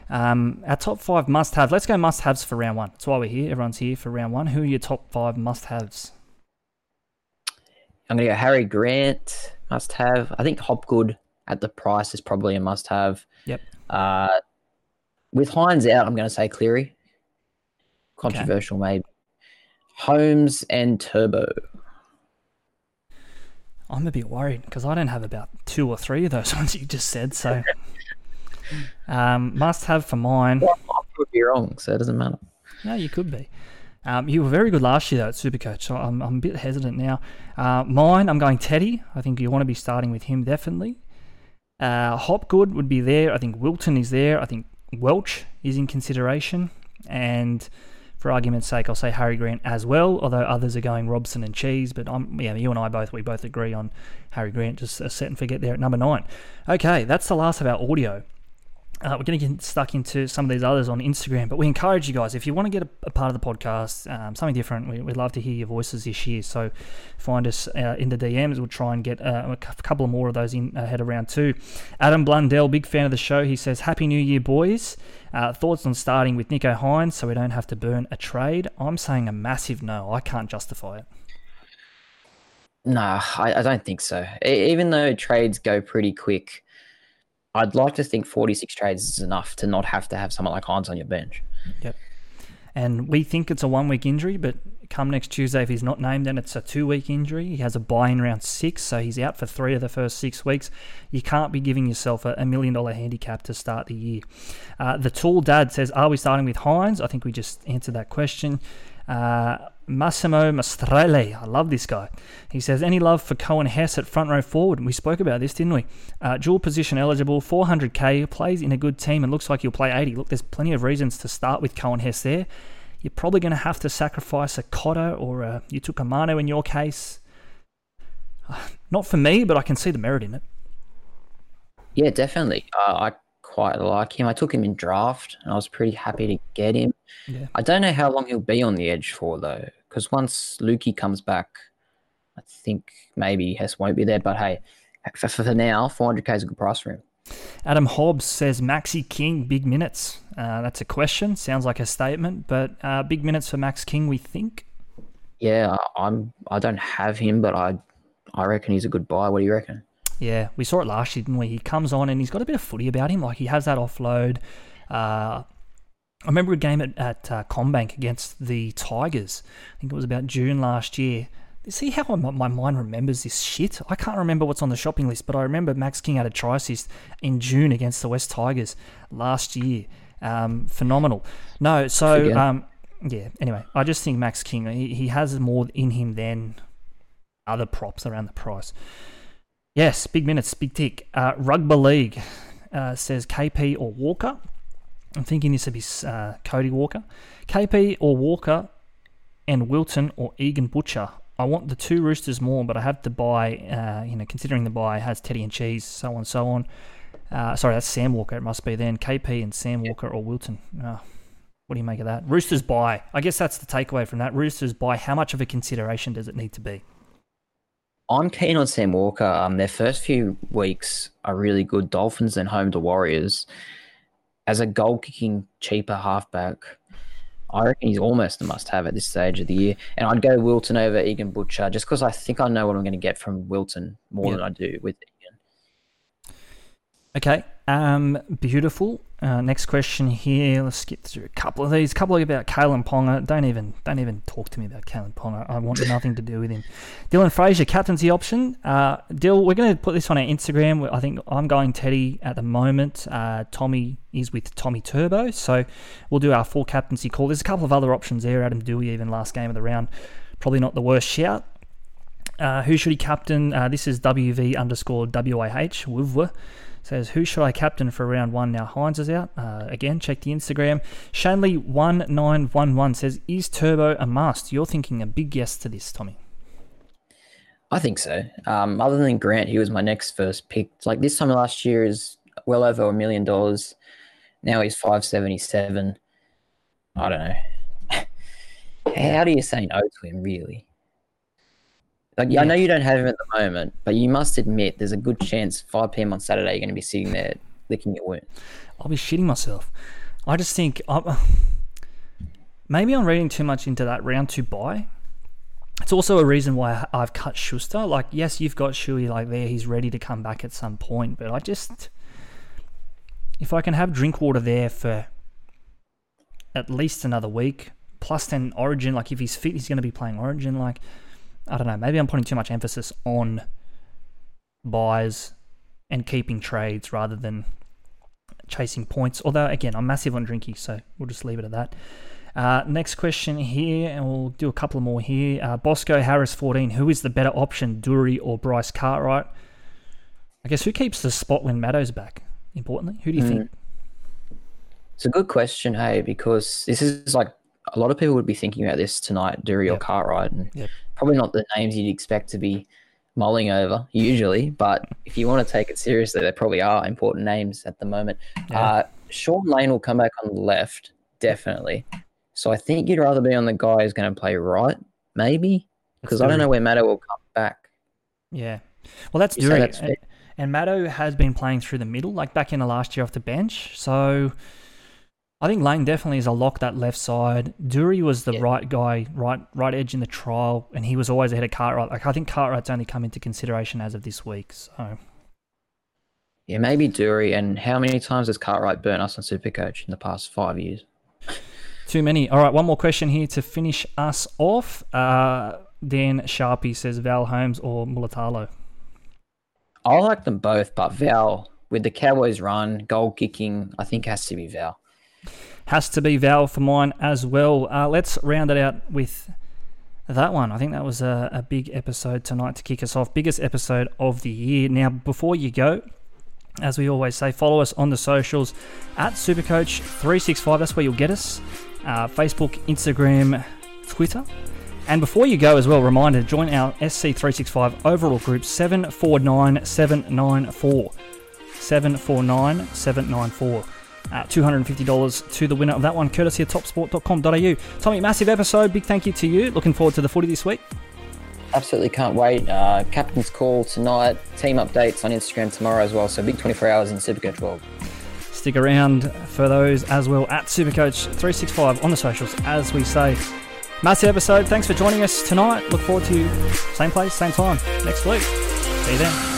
um, our top five must-haves. Let's go must-haves for round one. That's why we're here. Everyone's here for round one. Who are your top five must-haves? I'm going to go Harry Grant. Must have. I think Hopgood at the price is probably a must have. Yep. Uh, with Hynes out, I'm going to say Cleary. Controversial, maybe. Holmes and Turbo. I'm a bit worried because I don't have about two or three of those *laughs* ones you just said. So, um, must have for mine. Well, I could be wrong, so it doesn't matter. No, you could be. Um, you were very good last year though at Supercoach, so I'm, I'm a bit hesitant now. Uh, mine, I'm going Teddy. I think you want to be starting with him definitely. Uh, Hopgood would be there. I think Wilton is there. I think Welch is in consideration. And for argument's sake, I'll say Harry Grant as well, although others are going Robson and Cheese. But I'm, yeah, you and I both, we both agree on Harry Grant. Just a set and forget there at number nine. Okay, that's the last of our audio. Uh, we're going to get stuck into some of these others on Instagram, but we encourage you guys if you want to get a, a part of the podcast, um, something different. We, would love to hear your voices this year. So find us uh, in the DMs. We'll try and get uh, a couple of more of those in ahead of round two. Adam Blundell, big fan of the show. He says, "Happy New Year, boys." Uh, thoughts on starting with Nicho Hynes so we don't have to burn a trade? I'm saying a massive no. I can't justify it. No, I, I don't think so. Even though trades go pretty quick I'd like to think 46 trades is enough to not have to have someone like Hynes on your bench. Yep. And we think it's a one week injury, but come next Tuesday, if he's not named, then it's a two week injury. He has a buy in round six, so he's out for three of the first six weeks. You can't be giving yourself a, million dollar handicap to start the year. Uh, the tall dad says, Are we starting with Hynes? I think we just answered that question. Uh, Massimo Mastrelle. I love this guy. He says, Any love for Coen Hess at front row forward? We spoke about this, didn't we? Uh, dual position eligible, 400k, plays in a good team and looks like he'll play 80. Look, there's plenty of reasons to start with Coen Hess there. You're probably going to have to sacrifice a Cotter or a, you took a Mano in your case. Not for me, but I can see the merit in it. Yeah, definitely. Uh, I quite like him. I took him in draft and I was pretty happy to get him. Yeah. I don't know how long he'll be on the edge for though, because once Lukey comes back, I think maybe Hess won't be there. But hey, for, for now, 400k is a good price for him. Adam Hobbs says Maxi King big minutes. Uh, that's a question. Sounds like a statement, but uh, big minutes for Max King, we think. Yeah, I'm. I don't have him, but I, I reckon he's a good buy. What do you reckon? Yeah, we saw it last year, didn't we? He comes on and he's got a bit of footy about him. Like he has that offload. Uh, I remember a game at, at uh, CommBank against the Tigers. I think it was about June last year. See how my mind remembers this shit? I can't remember what's on the shopping list, but I remember Max King had a try assist in June against the West Tigers last year. Um, phenomenal. No, so um, yeah. Anyway, I just think Max King he, he has more in him than other props around the price. Yes, big minutes, big tick. Uh, Rugby League uh, says KP or Walker. I'm thinking this would be uh, Cody Walker. KP or Walker and Wilton or Egan Butcher. I want the two Roosters more, but I have to buy, uh, you know, considering the buy has Teddy and Cheese, so on and so on. Uh, sorry, that's Sam Walker. It must be then KP and Sam Walker or Wilton. Oh, what do you make of that? Roosters buy. I guess that's the takeaway from that. Roosters buy. How much of a consideration does it need to be? I'm keen on Sam Walker. Um, their first few weeks are really good. Dolphins and home to Warriors. As a goal kicking cheaper halfback, I reckon he's almost a must have at this stage of the year. And I'd go Wilton over Egan Butcher just because I think I know what I'm going to get from Wilton more yep. than I do with Egan. Okay. Um, beautiful. Uh, next question here. Let's skip through a couple of these. A couple about Kalyn Ponga. Don't even don't even talk to me about Kalyn Ponga. I want *laughs* nothing to do with him. Dylan Fraser, captaincy option. Uh, Dill, we're going to put this on our Instagram. I think I'm going Teddy at the moment. Uh, Tommy is with Tommy Turbo, so we'll do our full captaincy call. There's a couple of other options there. Adam Doueihi, even last game of the round, probably not the worst shout. Uh, who should he captain? Uh, this is WV underscore WIH. Says, Who should I captain for round one now? Hynes is out. Uh, again, check the Instagram. Shanley1911 says, Is Turbo a must? You're thinking a big yes to this, Tommy. I think so. Um, other than Grant, he was my next first pick. Like this time last year is well over a million dollars. Now he's 577. I don't know. *laughs* How do you say no to him, really? Like, yeah. I know you don't have him at the moment, but you must admit there's a good chance 5 p.m. on Saturday you're going to be sitting there licking your wound. I'll be shitting myself. I just think I'm, *sighs* maybe I'm reading too much into that round two buy. It's also a reason why I've cut Schuster. Like, yes, you've got Shuey like there; he's ready to come back at some point. But I just, if I can have Drinkwater there for at least another week, plus 10 Origin. Like, if he's fit, he's going to be playing Origin. Like, I don't know. Maybe I'm putting too much emphasis on buys and keeping trades rather than chasing points. Although, again, I'm massive on Drinky, so we'll just leave it at that. Uh, next question here, and we'll do a couple more here. Uh, Bosco Harris 14. Who is the better option, Doorey or Bryce Cartwright? I guess who keeps the spot when Maddo's back? Importantly, who do you Mm. think? It's a good question, hey, because this is like a lot of people would be thinking about this tonight, Doorey or Yep. Cartwright, and Yep. probably not the names you'd expect to be mulling over usually. But if you want to take it seriously, they probably are important names at the moment. Yeah. Uh, Shaun Lane will come back on the left, definitely. So I think you'd rather be on the guy who's going to play right, maybe, because I don't know where Maddo will come back. Yeah. Well, that's Doorey. and, and Maddo has been playing through the middle, like back in the last year off the bench. So I think Lane definitely is a lock that left side. Doorey was the Yeah. right guy, right right edge in the trial, and he was always ahead of Cartwright. Like I think Cartwright's only come into consideration as of this week. So Yeah, maybe Doorey. And how many times has Cartwright burnt us on Supercoach in the past five years? too many. All right, one more question here to finish us off. Uh, Dan Sharpie says Val Holmes or Mulatalo. I like them both, but Val, with the Cowboys run, goal kicking, I think has to be Val. Has to be Val for mine as well. Uh, let's round it out with that one. I think that was a, a big episode tonight to kick us off. Biggest episode of the year. Now, before you go, as we always say, follow us on the socials at Supercoach365. That's where you'll get us. Uh, Facebook, Instagram, Twitter. And before you go as well, reminder, join our SC365 overall group 749794. 749794. Uh, $250 to the winner of that one, courtesy of topsport.com.au. Tommy, massive episode. Big thank you to you. Looking forward to the footy this week. Absolutely can't wait. Uh, captain's call tonight, team updates on Instagram tomorrow as well. So big 24 hours in Supercoach world. Stick around for those as well at Supercoach365 on the socials, as we say. Massive episode. Thanks for joining us tonight. Look forward to you. same place, same time next week. See you then.